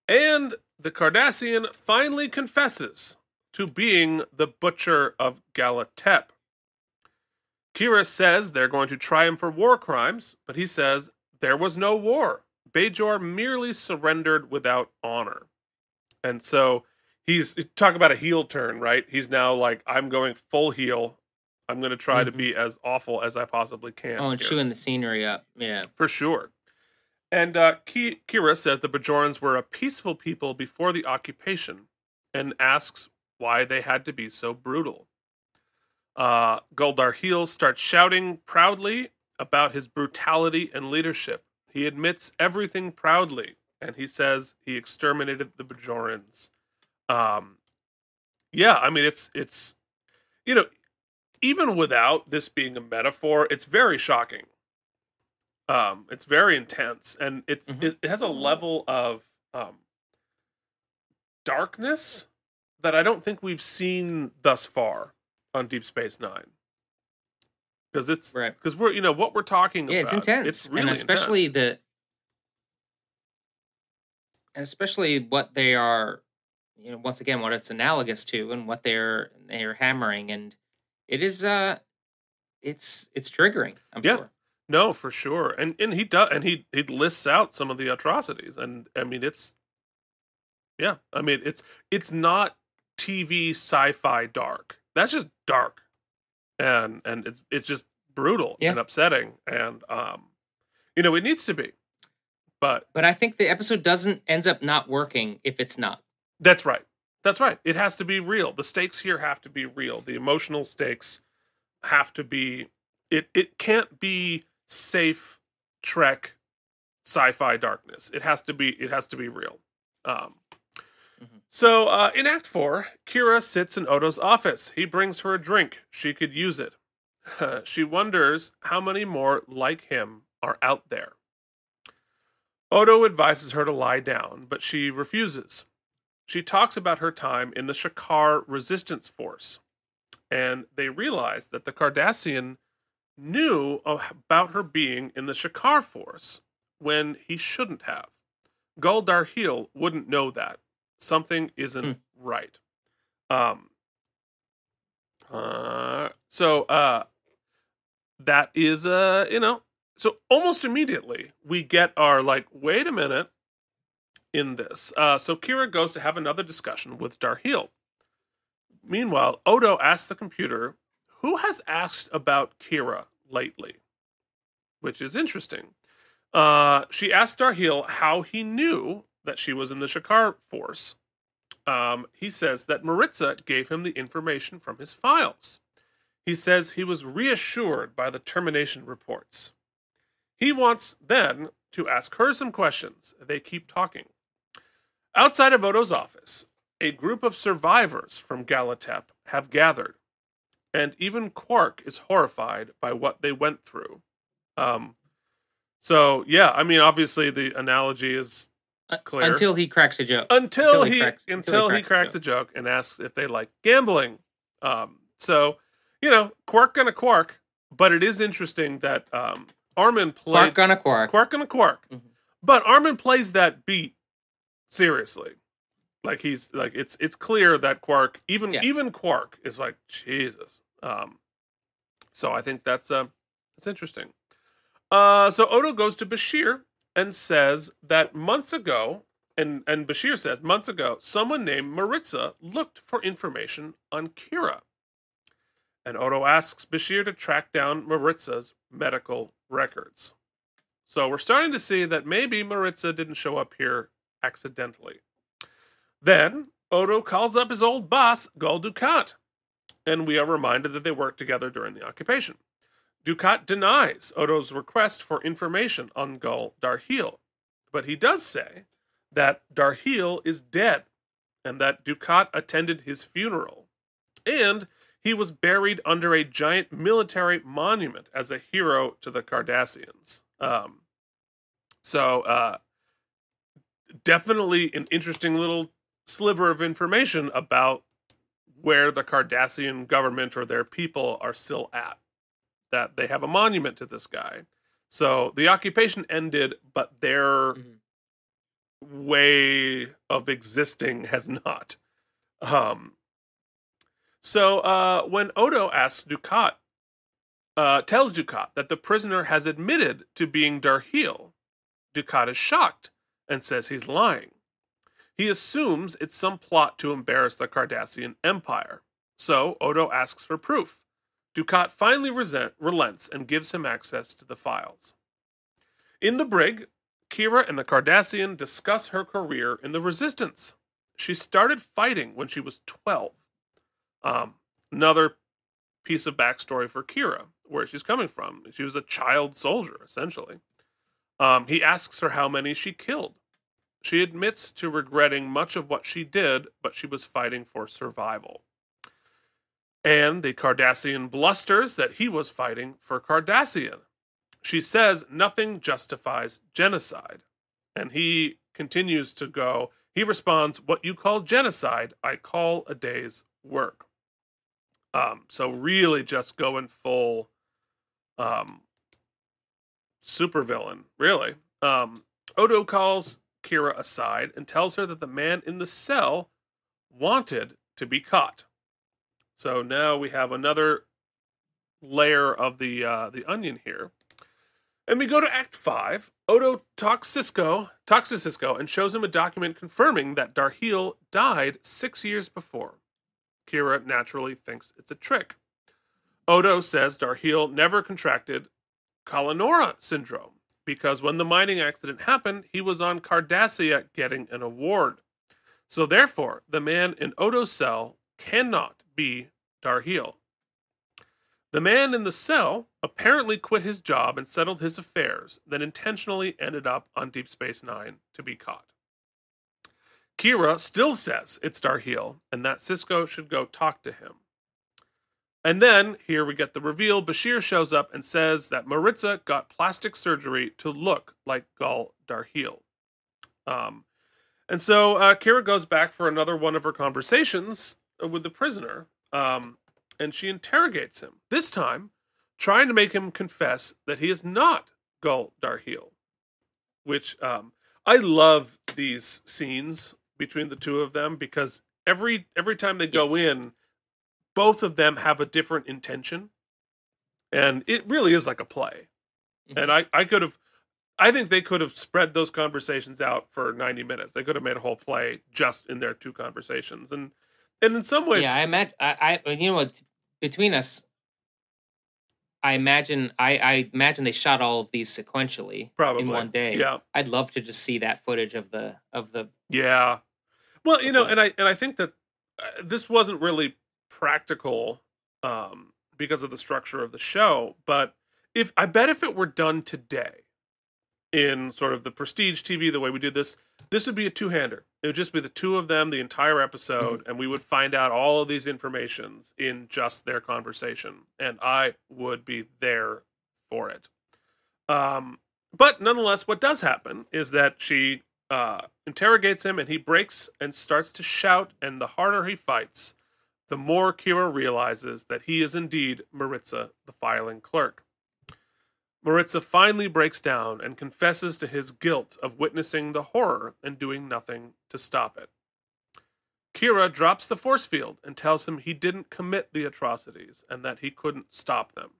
And the Cardassian finally confesses to being the butcher of Gallitep. Kira says they're going to try him for war crimes, but he says there was no war. Bajor merely surrendered without honor. And so he's talk about a heel turn, right? He's now like, I'm going full heel. I'm going to try to Mhm. be as awful as I possibly can. Oh, and here." chewing the scenery up. Yeah. For sure. And uh, Ki- Kira says the Bajorans were a peaceful people before the occupation and asks why they had to be so brutal. Uh, Gul Darhe'el starts shouting proudly about his brutality and leadership. He admits everything proudly, and he says he exterminated the Bajorans. Um, yeah, I mean it's it's you know even without this being a metaphor, it's very shocking. Um, it's very intense, and it's Mhm. it, it has a level of um, darkness that I don't think we've seen thus far on Deep Space Nine. Because it's Right. because we're you know what we're talking Yeah, about. it's intense, It's really and especially intense. the, and especially what they are, you know, once again, what it's analogous to, and what they're they're hammering, and it is, uh, it's it's triggering. I'm Yeah. sure. No, for sure. And and he does and he he lists out some of the atrocities and I mean it's yeah, I mean it's it's not TV sci-fi dark. That's just dark. And and it's it's just brutal Yeah. and upsetting and um you know, it needs to be. But But I think the episode doesn't ends up not working if it's not. that's right. That's right. It has to be real. The stakes here have to be real. The emotional stakes have to be it it can't be safe trek sci-fi darkness. It has to be it has to be real. Um. So uh, in Act Four, Kira sits in Odo's office. He brings her a drink. She could use it. she wonders how many more like him are out there. Odo advises her to lie down, but she refuses. She talks about her time in the Shakaar resistance force, and they realize that the Cardassian knew about her being in the Shakaar force when he shouldn't have. Gul Darhe'el wouldn't know that. Something isn't Hmm. right. Um. Uh. So. Uh. That is. Uh. You know. So almost immediately we get our like. Wait a minute. In this, uh, so Kira goes to have another discussion with Darhe'el. Meanwhile, Odo asks the computer, "Who has asked about Kira lately?" Which is interesting. Uh, she asked Darhe'el how he knew that she was in the Shakaar force. Um, he says that Marritza gave him the information from his files. He says he was reassured by the termination reports. He wants then to ask her some questions. They keep talking. Outside of Odo's office, a group of survivors from Gallitep have gathered, and even Quark is horrified by what they went through. Um, so yeah, I mean, obviously the analogy is Clear. Until he cracks a joke. until, Until he he, cracks- until, he he cracks cracks a joke and asks if they like gambling. Um, so you know, Quark gonna Quark, but it is interesting that um, Armin played Quark on a quark. Quark gonna Quark, Mhm. but Armin plays that beat seriously. Like he's like it's it's clear that Quark even Yeah. even Quark is like Jesus. Um, so I think that's uh that's interesting. Uh, so Odo goes to Bashir and says that months ago, and and Bashir says months ago, someone named Marritza looked for information on Kira. And Odo asks Bashir to track down Marritza's medical records. So we're starting to see that maybe Marritza didn't show up here accidentally. Then Odo calls up his old boss, Gul Dukat, and we are reminded that they worked together during the occupation. Dukat denies Odo's request for information on Gul Darhe'el, but he does say that Darhe'el is dead and that Dukat attended his funeral. And he was buried under a giant military monument as a hero to the Cardassians. Um, so uh, definitely an interesting little sliver of information about where the Cardassian government or their people are still at. That they have a monument to this guy. So the occupation ended, but their Mhm. way of existing has not. Um, so uh, when Odo asks Dukat, uh, tells Dukat that the prisoner has admitted to being Darhe'el, Dukat is shocked and says he's lying. He assumes it's some plot to embarrass the Cardassian Empire. So Odo asks for proof. Dukat finally resent, relents and gives him access to the files. In the brig, Kira and the Cardassian discuss her career in the Resistance. She started fighting when she was 12. Um, another piece of backstory for Kira, where she's coming from. She was a child soldier, essentially. Um, he asks her how many she killed. She admits to regretting much of what she did, but she was fighting for survival. And the Cardassian blusters that he was fighting for Cardassian. She says nothing justifies genocide. And he continues to go, he responds, What you call genocide, I call a day's work. Um, so really just going full um supervillain, really. Um Odo calls Kira aside and tells her that the man in the cell wanted to be caught. So now we have another layer of the uh, the onion here. And we go to Act 5. Odo talks Sisko, talks to Sisko and shows him a document confirming that Darhe'el died six years before. Kira naturally thinks it's a trick. Odo says Darhe'el never contracted Kalla-Nohra syndrome because when the mining accident happened, he was on Cardassia getting an award. So therefore, the man in Odo's cell cannot be Darhe'el. The man in the cell apparently quit his job and settled his affairs, then intentionally ended up on Deep Space Nine to be caught. Kira still says it's Darhe'el and that Sisko should go talk to him. And then here we get the reveal. Bashir shows up and says that Marritza got plastic surgery to look like Gul Darhe'el. Um, and so uh, Kira goes back for another one of her conversations with the prisoner, um, and she interrogates him. This time, trying to make him confess that he is not Gul Darhe'el. Which um, I love these scenes between the two of them because every every time they go Yes. in, both of them have a different intention, and it really is like a play. Mhm. And I I could have. I think they could have spread those conversations out for 90 minutes. They could have made a whole play just in their two conversations. And and in some ways yeah, I imagine. I, I, you know what? Between us, I imagine. I, I imagine they shot all of these sequentially probably in one day. Yeah. I'd love to just see that footage of the of the. Yeah. Well, you know, and I and I think that uh, this wasn't really practical um because of the structure of the show, but if I bet if it were done today in sort of the prestige TV the way we did this, this would be a two-hander. It would just be the two of them the entire episode and we would find out all of these informations in just their conversation and I would be there for it. Um but nonetheless what does happen is that she uh, interrogates him and he breaks and starts to shout and the harder he fights the more kira realizes that he is indeed marritza the filing clerk marritza finally breaks down and confesses to his guilt of witnessing the horror and doing nothing to stop it kira drops the force field and tells him he didn't commit the atrocities and that he couldn't stop them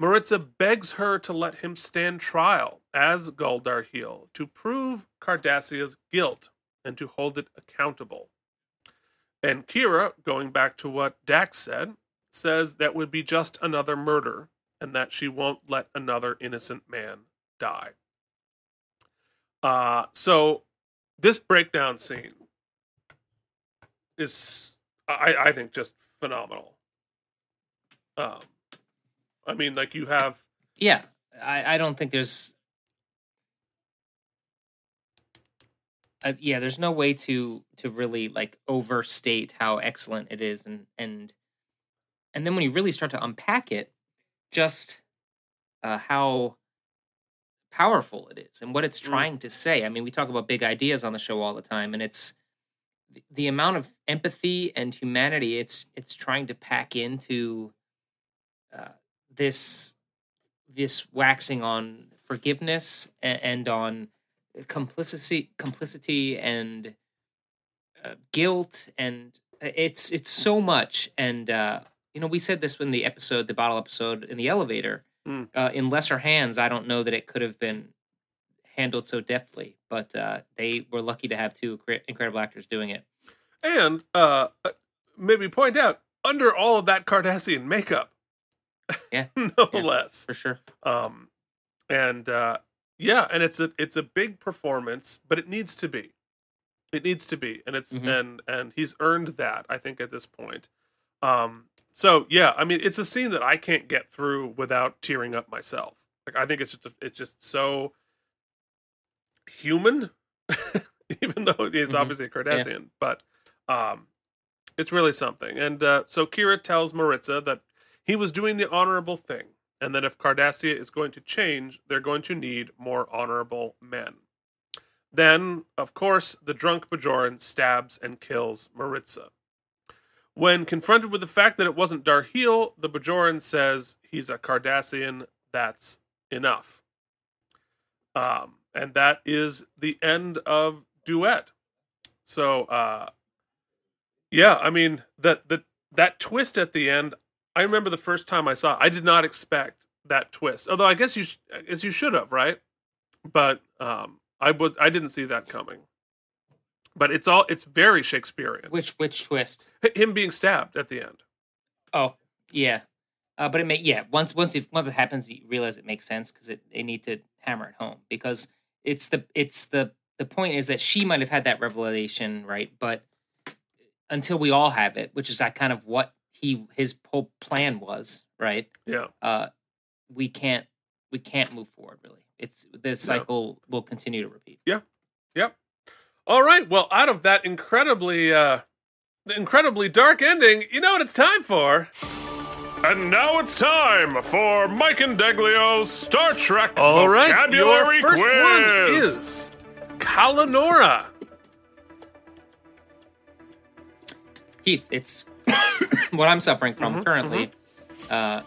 Marritza begs her to let him stand trial as Gul Darhe'el to prove Cardassia's guilt and to hold it accountable. And Kira, going back to what Dax said, says that would be just another murder and that she won't let another innocent man die. Uh, so this breakdown scene is, I, I think, just phenomenal. Um, I mean, like you have Yeah, I, I don't think there's. Uh, yeah, there's no way to to really like overstate how excellent it is, and and and then when you really start to unpack it, just uh, how powerful it is and what it's Mm. trying to say. I mean, we talk about big ideas on the show all the time, and it's the- the amount of empathy and humanity it's it's trying to pack into uh, this this waxing on forgiveness and, and on complicity complicity and uh, guilt and uh, it's it's so much and uh you know we said this in the episode the bottle episode in the elevator Mm. uh, in lesser hands i don't know that it could have been handled so deftly but uh they were lucky to have two incredible actors doing it And uh, uh, maybe point out under all of that Cardassian makeup, Yeah. no Yeah. less. for sure Um, and uh, yeah, and it's a it's a big performance, but it needs to be. It needs to be, and it's Mhm. and and he's earned that. I think at this point. Um, so yeah, I mean, it's a scene that I can't get through without tearing up myself. Like I think it's just it's just so human, even though he's Mhm. obviously a Cardassian, but um, it's really something. And uh, so Kira tells Marritza that he was doing the honorable thing, and that if Cardassia is going to change, they're going to need more honorable men. Then, of course, the drunk Bajoran stabs and kills Marritza. When confronted with the fact that it wasn't Darhe'el, the Bajoran says he's a Cardassian, that's enough. Um, and that is the end of Duet. So, uh, yeah, I mean that that that twist at the end. I remember the first time I saw. it, I did not expect that twist. Although I guess you, guess you should have, right? But um, I was I didn't see that coming. But it's all it's very Shakespearean. which which twist H- Him being stabbed at the end. oh yeah uh, but it may yeah once once it once it happens you realize it makes sense because they need to hammer it home because it's the it's the the point is that she might have had that revelation right but until we all have it which is that kind of what he his whole plan was right Yeah. uh we can't we can't move forward really it's the cycle will continue to repeat Yep. All right. Well, out of that incredibly uh incredibly dark ending, you know what it's time for? And now it's time for Mike and Deglio's Star Trek All right. vocabulary Your first quiz. one is Kalla-Nohra. Keith, it's what I'm suffering from Mhm, currently. Uh,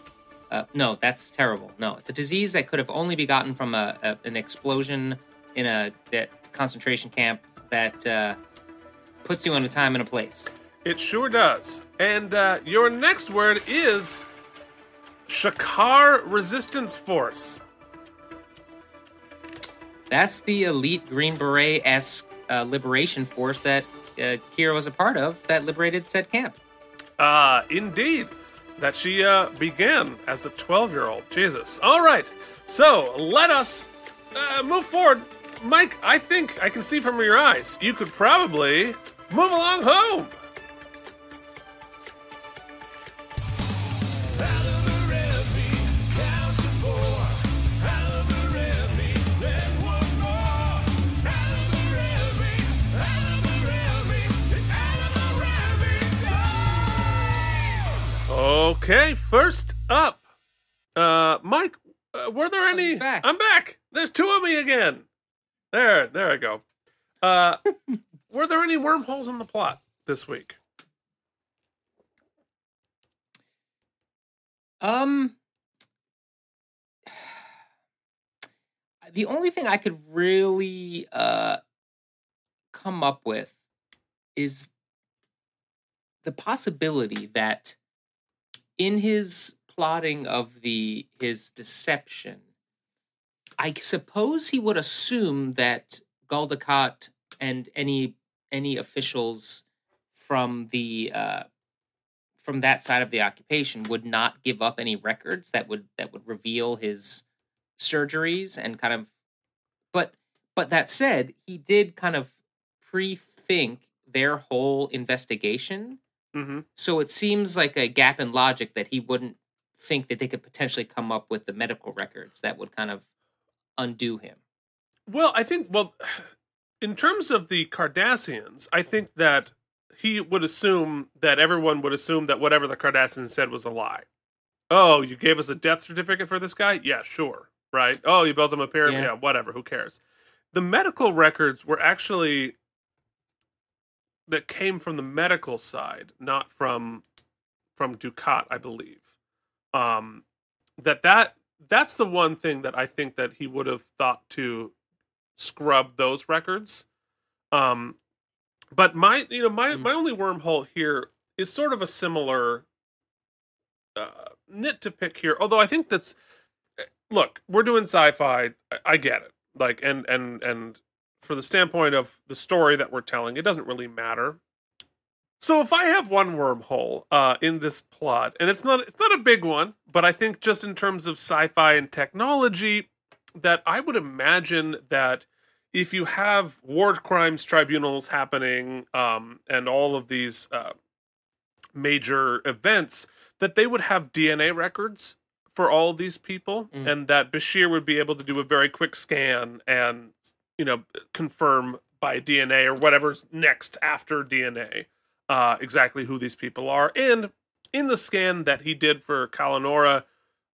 uh, no, that's terrible. No, it's a disease that could have only be gotten from a, a an explosion in a that concentration camp that uh, puts you on a time and a place. It sure does. And uh, your next word is Shakaar Resistance Force. That's the elite Green Beret esque uh, liberation force that uh, Kira was a part of that liberated said camp. Uh, indeed. That she uh, began as a 12 year old. Jesus. All right. So let us uh, move forward. Mike, I think I can see from your eyes you could probably move along home. Okay, first up, uh, Mike, uh, were there any? you're back. I'm back. There's two of me again. There, there I go. Uh, were there any wormholes in the plot this week? Um, the only thing I could really uh come up with is the possibility that in his plotting of the his deception, I suppose he would assume that Gul Dukat and any any officials from the uh, from that side of the occupation would not give up any records that would that would reveal his surgeries and kind of but but that said he did kind of pre-think their whole investigation Mm-hmm. so it seems like a gap in logic that he wouldn't think that they could potentially come up with the medical records that would kind of undo him Well, I think well, in terms of the Cardassians, I think that he would assume that everyone would assume that whatever the Cardassians said was a lie. Oh, you gave us a death certificate for this guy? Yeah, sure. right? Oh, you built them a pyramid. Yeah. Yeah. whatever. Who cares? The medical records were actually that came from the medical side, not from from Dukat, I believe. Um, that that that's the one thing that I think that he would have thought to scrub those records. Um, but my you know my Mm. my only wormhole here is sort of a similar uh, nit to pick here. Although I think that's look, we're doing sci-fi. I, I get it. Like and and and for the standpoint of the story that we're telling, it doesn't really matter. So if I have one wormhole uh, in this plot, and it's not it's not a big one, but I think just in terms of sci-fi and technology, that I would imagine that if you have war crimes tribunals happening um, and all of these uh, major events, that they would have DNA records for all these people, Mm. and that Bashir would be able to do a very quick scan and you know confirm by DNA or whatever's next after DNA uh, exactly who these people are. And in the scan that he did for Kalla-Nohra,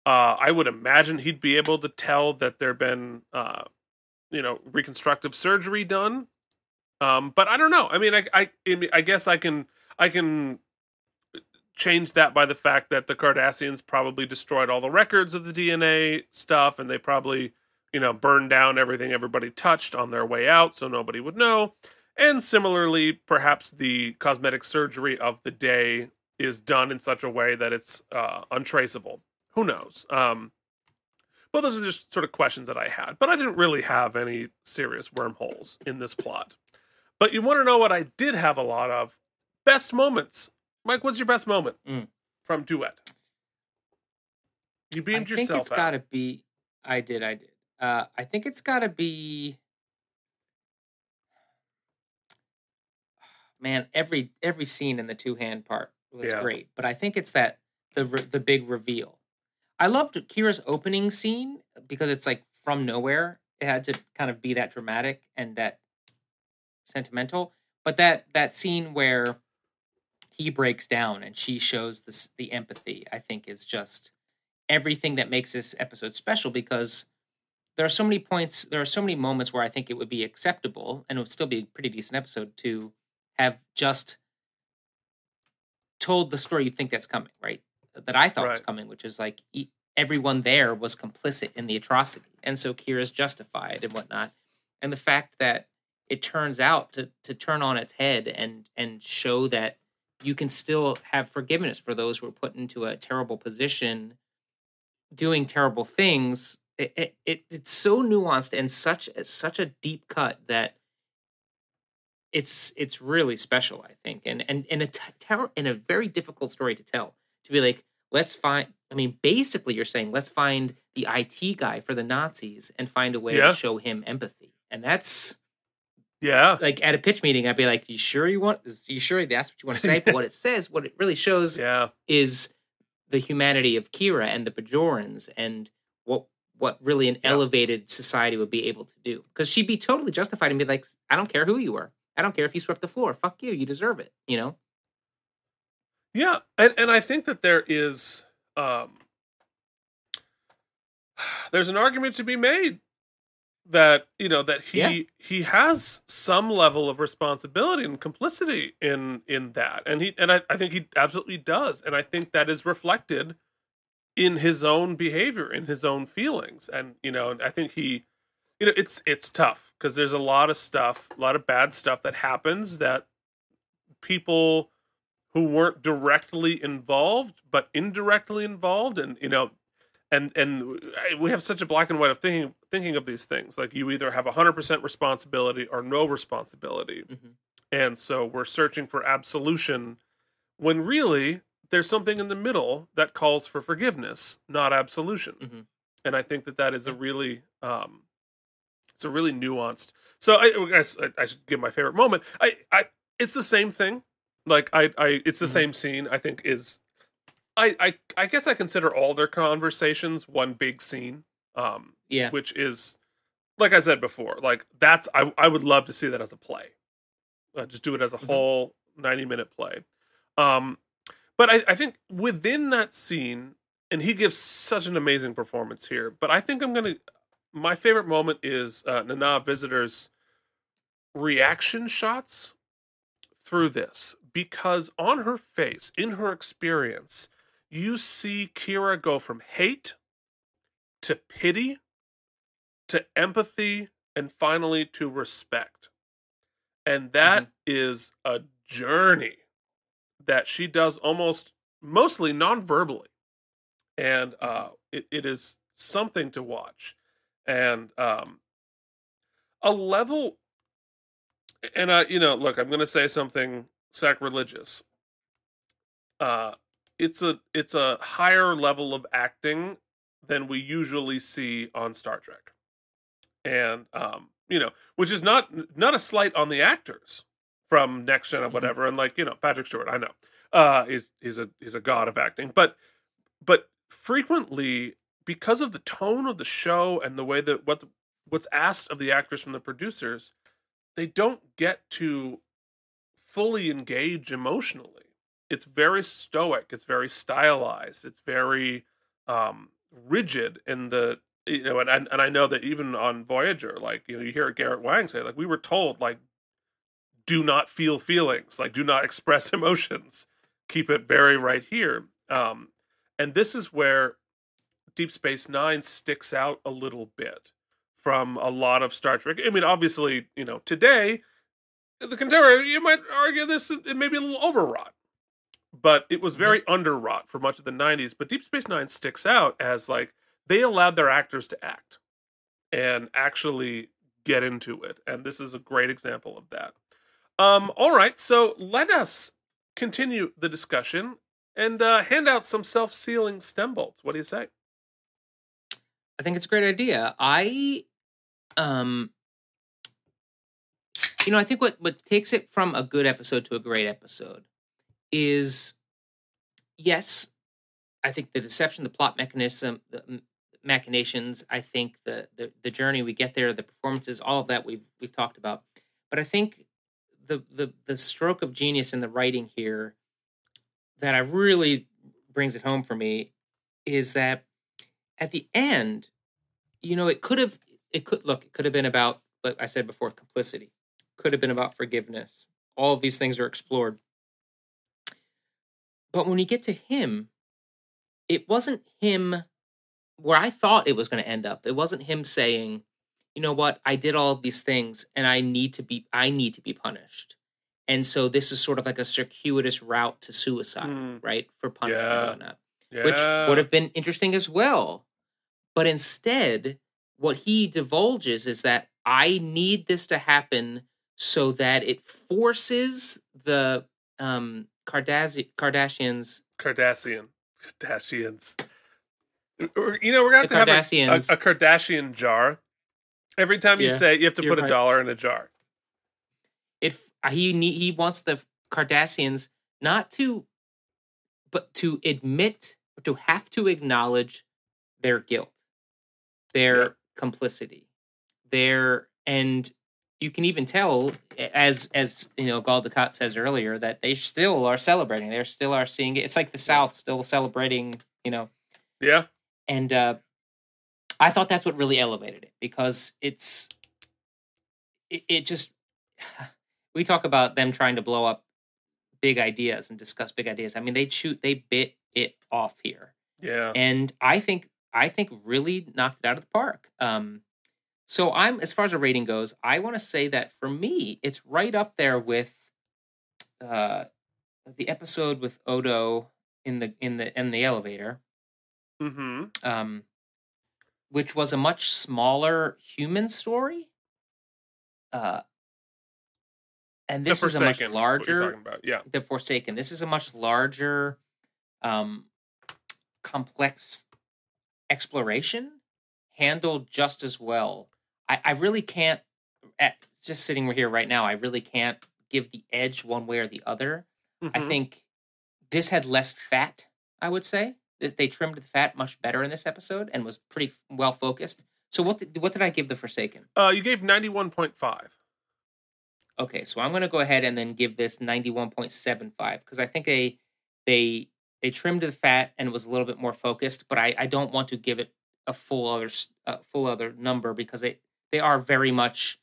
uh, I would imagine he'd be able to tell that there had been uh, you know reconstructive surgery done. Um, but I don't know. I mean, I, I I I guess I can I can change that by the fact that the Cardassians probably destroyed all the records of the DNA stuff, and they probably you know burned down everything everybody touched on their way out, so nobody would know. And similarly, perhaps the cosmetic surgery of the day is done in such a way that it's uh, untraceable. Who knows? Um, but those are just sort of questions that I had. But I didn't really have any serious wormholes in this plot. But you want to know what I did have a lot of? Best moments. Mike, what's your best moment Mm. from Duet? You beamed I beamed think yourself it's got to be. I did. I did. Uh, I think it's got to be. Man, every every scene in the two hand part was Yeah. great, but I think it's that the the big reveal. I loved Kira's opening scene because it's like from nowhere. It had to kind of be that dramatic and that sentimental, but that that scene where he breaks down and she shows this the empathy, I think is just everything that makes this episode special because there are so many points there are so many moments where i think it would be acceptable and it would still be a pretty decent episode to have just told the story you think that's coming right? That i thought was coming which is like everyone there was complicit in the atrocity and so kira's justified and whatnot. And the fact that it turns out to to turn on its head and and show that you can still have forgiveness for those who are put into a terrible position doing terrible things it, it, it it's so nuanced and such such a deep cut that it's it's really special i think and and and a t- ter- and a very difficult story to tell to be like let's find i mean basically you're saying let's find the it guy for the nazis and find a way Yeah. to show him empathy and that's yeah. like at a pitch meeting i'd be like you sure you want you sure that's what you want to say but what it says what it really shows Yeah. is the humanity of Kira and the Bajorans and what what really an Yeah. elevated society would be able to do. Because she'd be totally justified and be like, I don't care who you were. I don't care if you swept the floor. Fuck you. You deserve it. You know? Yeah, and and I think that there is um there's an argument to be made that you know that he Yeah. he has some level of responsibility and complicity in in that and he and I, I think he absolutely does and I think that is reflected in his own behavior in his own feelings and you know and I think he you know it's it's tough because there's a lot of stuff a lot of bad stuff that happens that people who weren't directly involved but indirectly involved and you know and and we have such a black and white of thinking thinking of these things like you either have 100% responsibility or no responsibility Mhm. and so we're searching for absolution when really there's something in the middle that calls for forgiveness not absolution Mhm. and i think that that is a really um it's a really nuanced so i I guess I, should give my favorite moment i i it's the same thing like i i it's the Mhm. same scene i think is I, I I guess I consider all their conversations one big scene, um, Yeah. which is like I said before, like that's I I would love to see that as a play, uh, just do it as a Mhm. whole ninety minute play, um, but I I think within that scene and he gives such an amazing performance here. But I think I'm gonna. My favorite moment is uh, Nana Visitor's reaction shots through this because on her face, in her experience, you see Kira go from hate to pity to empathy and finally to respect. And that is a journey that she does almost mostly non-verbally. And uh it, it is something to watch. And um a level and uh you know, look, I'm going to say something sacrilegious. Uh it's a it's a higher level of acting than we usually see on Star Trek. And um, you know, which is not not a slight on the actors from Next Gen or Mhm. whatever. And like, you know, Patrick Stewart, I know. Uh is he's a he's a god of acting. But but frequently because of the tone of the show and the way that what the, what's asked of the actors from the producers, they don't get to fully engage emotionally. It's very stoic, it's very stylized, it's very um rigid in the you know and, and and I know that even on Voyager like you know you hear Garrett Wang say like we were told like do not feel feelings, like do not express emotions. Keep it very right here. Um and this is where Deep Space 9 sticks out a little bit from a lot of Star Trek. I mean obviously, you know, today the contemporary you might argue this it may be a little overwrought but it was very underwrought for much of the 90s but deep space nine sticks out as like they allowed their actors to act and actually get into it and this is a great example of that. Um all right so let us continue the discussion and uh, hand out some self-sealing stem bolts. What do you say I think it's a great idea. I, um, you know, I think what what takes it from a good episode to a great episode is, yes, I think the deception, the plot mechanism, the machinations. I think the the the journey we get there, the performances, all of that we've we've talked about. But I think the the the stroke of genius in the writing here that I really brings it home for me is that at the end, you know, it could have, it could look, it could have been about, like I said before, complicity, could have been about forgiveness. All of these things are explored. But when you get to him, it wasn't him where I thought it was going to end up. It wasn't him saying, you know what, I did all of these things and I need to be, I need to be punished. And so this is sort of like a circuitous route to suicide, Mm, right? For punishment Yeah. and whatnot yeah which would have been interesting as well. But instead, what he divulges is that I need this to happen so that it forces the um, Kardashian, Kardashians, Kardashian Kardashians. You know we're gonna have to have a, a, a Kardashian jar. Every time you Yeah, say it, you have to put a right. dollar in a jar. It f- he need, he wants the Kardashians not to, but to admit to have to acknowledge their guilt, their complicity, their and you can even tell as as you know Dukat says earlier that they still are celebrating. They still are seeing it. It's like the South still celebrating. You know, yeah and uh, I thought that's what really elevated it because it's it, it just we talk about them trying to blow up big ideas and discuss big ideas. I mean, they shoot they bit it off here, yeah and I think I think really knocked it out of the park. Um, so I'm as far as a rating goes, I want to say that for me, it's right up there with uh, the episode with Odo in the in the in the elevator mm-hmm um, which was a much smaller human story. Uh, and this is a much larger. yeah The Forsaken. This is a much larger, um, complex exploration, handled just as well. I, I really can't. At, just sitting here right now, I really can't give the edge one way or the other. I Mhm. think this had less fat. I would say they trimmed the fat much better in this episode and was pretty well focused. So what did, what did I give the Forsaken? uh you gave 91.5 Okay, so I'm going to go ahead and then give this 91.75 because I think they they they trimmed the fat and was a little bit more focused. But I, I don't want to give it a full other uh, full other number because they they are very much.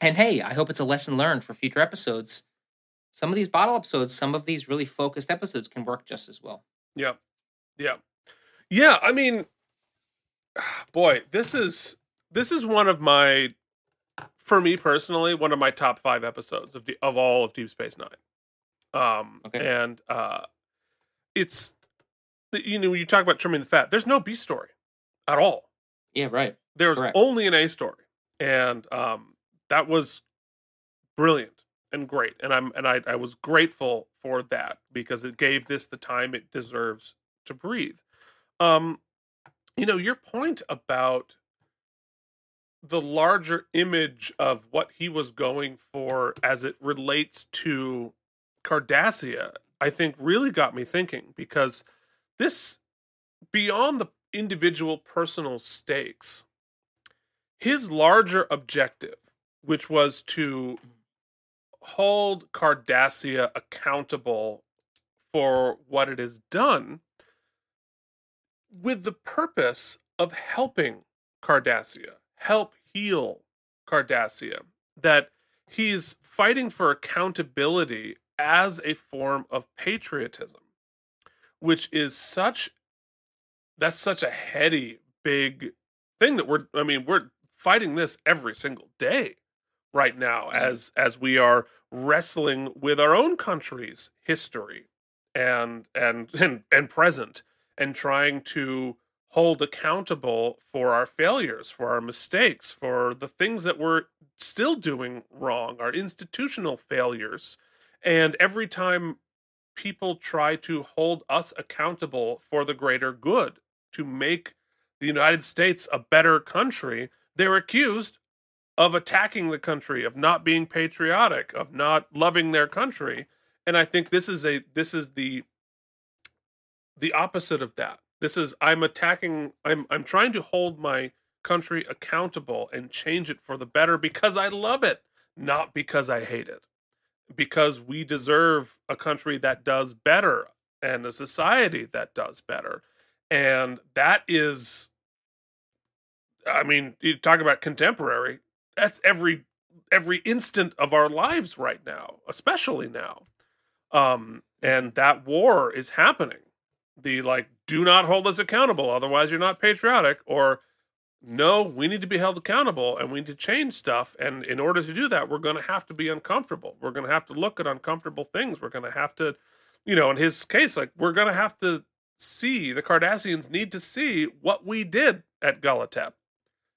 And hey, I hope it's a lesson learned for future episodes. Some of these bottle episodes, some of these really focused episodes can work just as well. Yeah. Yeah. Yeah, I mean boy, this is this is one of my for me personally, one of my top 5 episodes of the, of all of Deep Space 9. Um Okay. and uh it's you know, when you talk about trimming the fat, there's no B story at all. Yeah, right. There's Correct. only an A story. And um that was brilliant and great. And I'm and I, I was grateful for that because it gave this the time it deserves to breathe. Um you know, your point about the larger image of what he was going for as it relates to Cardassia, I think really got me thinking because this beyond the individual personal stakes, his larger objective, which was to hold Cardassia accountable for what it has done, with the purpose of helping Cardassia, help heal Cardassia, that he's fighting for accountability as a form of patriotism, which is such that's such a heady big thing that we're I mean, we're fighting this every single day right now mm-hmm. as as we are wrestling with our own country's history and and and, and present and trying to hold accountable for our failures, for our mistakes, for the things that we're still doing wrong, our institutional failures. And every time people try to hold us accountable for the greater good, to make the United States a better country, they're accused of attacking the country, of not being patriotic, of not loving their country. And I think this is a this is the the opposite of that. This is I'm attacking I'm I'm trying to hold my country accountable and change it for the better because I love it, not because I hate it. Because we deserve a country that does better and a society that does better. And that is I mean, you talk about contemporary, that's every every instant of our lives right now, especially now. Um and that war is happening the like do not hold us accountable otherwise you're not patriotic or no we need to be held accountable and we need to change stuff. And in order to do that we're going to have to be uncomfortable. We're going to have to look at uncomfortable things. We're going to have to you know in his case like we're going to have to see the cardassians need to see what we did at Gallitep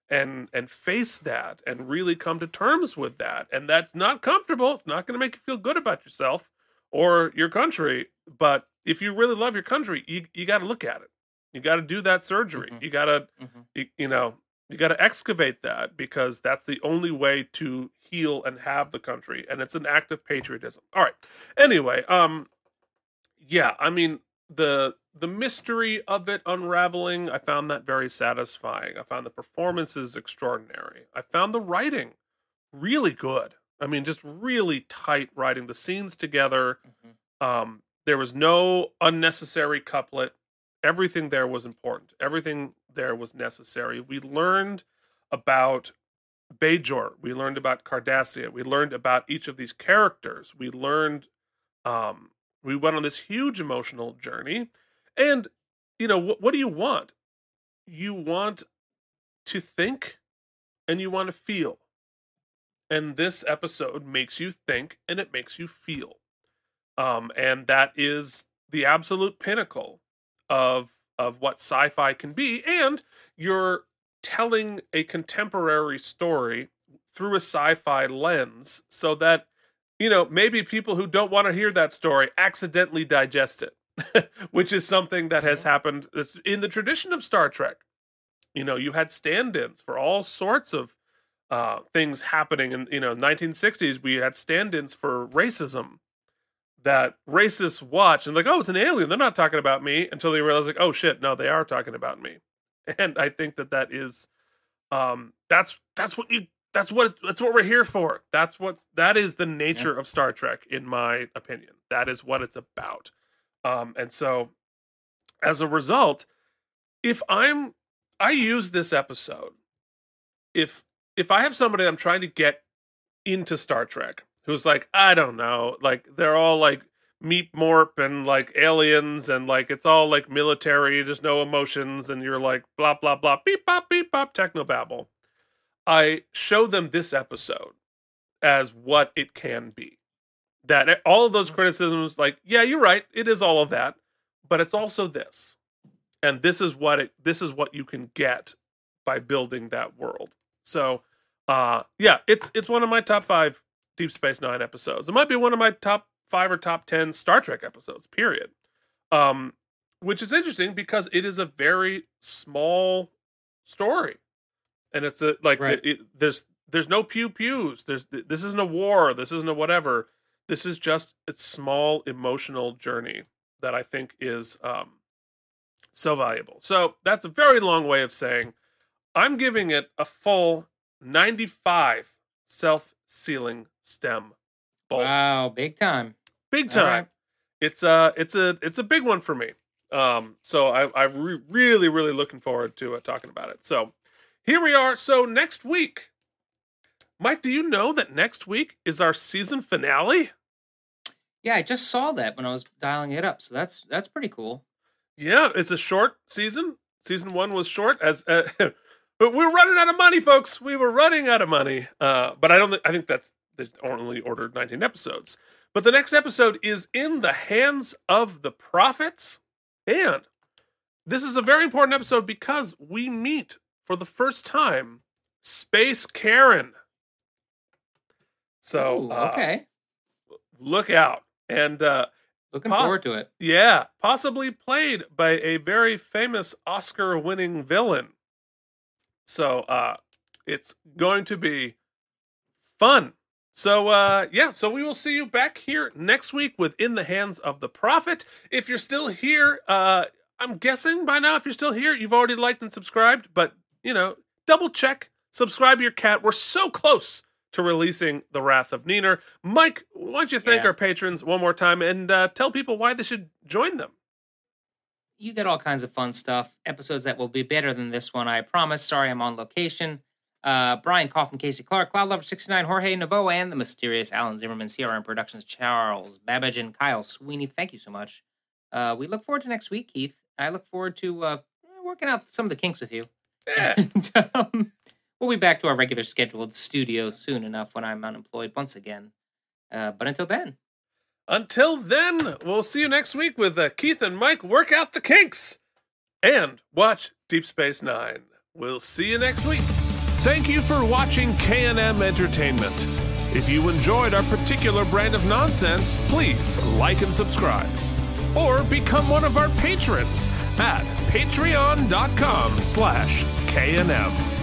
and and face that and really come to terms with that. And that's not comfortable. It's not going to make you feel good about yourself or your country. But if you really love your country you, you got to look at it you got to do that surgery. Mhm. you got to Mhm. you, you know you got to excavate that because that's the only way to heal and have the country and it's an act of patriotism. All right. Anyway um yeah i mean the the mystery of it unraveling i found that very satisfying. I found the performances extraordinary. I found the writing really good. I mean just really tight writing. The scenes together Mhm. um there was no unnecessary couplet everything there was important everything there was necessary we learned about Bajor. We learned about Cardassia. We learned about each of these characters. We learned, um, we went on this huge emotional journey. And, you know, what, what do you want? You want to think and you want to feel. And this episode makes you think and it makes you feel. Um, and that is the absolute pinnacle of of what sci-fi can be. And you're telling a contemporary story through a sci-fi lens so that you know maybe people who don't want to hear that story accidentally digest it which is something that has happened in the tradition of Star Trek you know you had stand-ins for all sorts of uh, things happening in you know 1960s we had stand-ins for racism that racists watch and like oh it's an alien. They're not talking about me until they realize like oh shit no they are talking about me. And i think that that is um that's that's what you that's what that's what we're here for. That's what that is the nature of star trek in my opinion. That is what it's about. Um, and so, as a result, if I'm, I use this episode, if if I have somebody I'm trying to get into Star Trek who's like, I don't know, like they're all like meat morp and like aliens and like it's all like military, there's no emotions, and you're like blah blah blah beep bop beep bop technobabble. I show them this episode as what it can be. That all of those criticisms, like, yeah, you're right, it is all of that, but it's also this. And this is what it this is what you can get by building that world. So uh yeah, it's it's one of my top five Deep Space Nine episodes. It might be one of my top five or top ten Star Trek episodes, period. Um, which is interesting because it is a very small story. And it's a like Right. it, it- there's there's no pew pews. There's this isn't a war. This isn't a whatever. This is just a small emotional journey that I think is um so valuable. So that's a very long way of saying I'm giving it a full 95 self-sealing stem bolts. Wow, big time. Big time. right. It's a it's a it's a big one for me. Um so I I'm re- really really looking forward to uh, talking about it. So here we are. So next week Mike, do you know that next week is our season finale? Yeah, I just saw that when I was dialing it up. So that's that's pretty cool. Yeah, it's a short season. Season one was short, as uh, but we're running out of money, folks. We were running out of money. Uh, but I don't. Think, I think that's they only ordered 19 episodes. But the next episode is in the hands of the prophets, and this is a very important episode because we meet for the first time Space Karen. So Ooh, uh, okay. look out. And uh, Looking Pop- forward to it. yeah, possibly played by a very famous Oscar-winning villain. So uh it's going to be fun. So uh yeah, so we will see you back here next week with In the Hands of the Prophet. If you're still here, uh I'm guessing by now if you're still here, you've already liked and subscribed, but you know, double check, subscribe to your cat. We're so close to releasing The Wrath of Neener. Mike, why don't you thank Yeah. our patrons one more time and uh, tell people why they should join them? You get all kinds of fun stuff. Episodes that will be better than this one, I promise. Sorry, I'm on location. Uh, Brian Kaufman, Casey Clark, Cloud Lover 69, Jorge Naveau, and the mysterious Alan Zimmerman, CRM Productions, Charles Babbage, and Kyle Sweeney. Thank you so much. Uh, we look forward to next week, Keith. I look forward to uh, working out some of the kinks with you. Yeah. And, um, we'll be back to our regular scheduled studio soon enough when I'm unemployed once again. Uh, but until then, Until then, we'll see you next week with uh, Keith and Mike work out the kinks and watch Deep Space Nine. We'll see you next week. Thank you for watching K&M Entertainment. If you enjoyed our particular brand of nonsense, please like and subscribe. Or become one of our patrons at patreon.com slash K&M.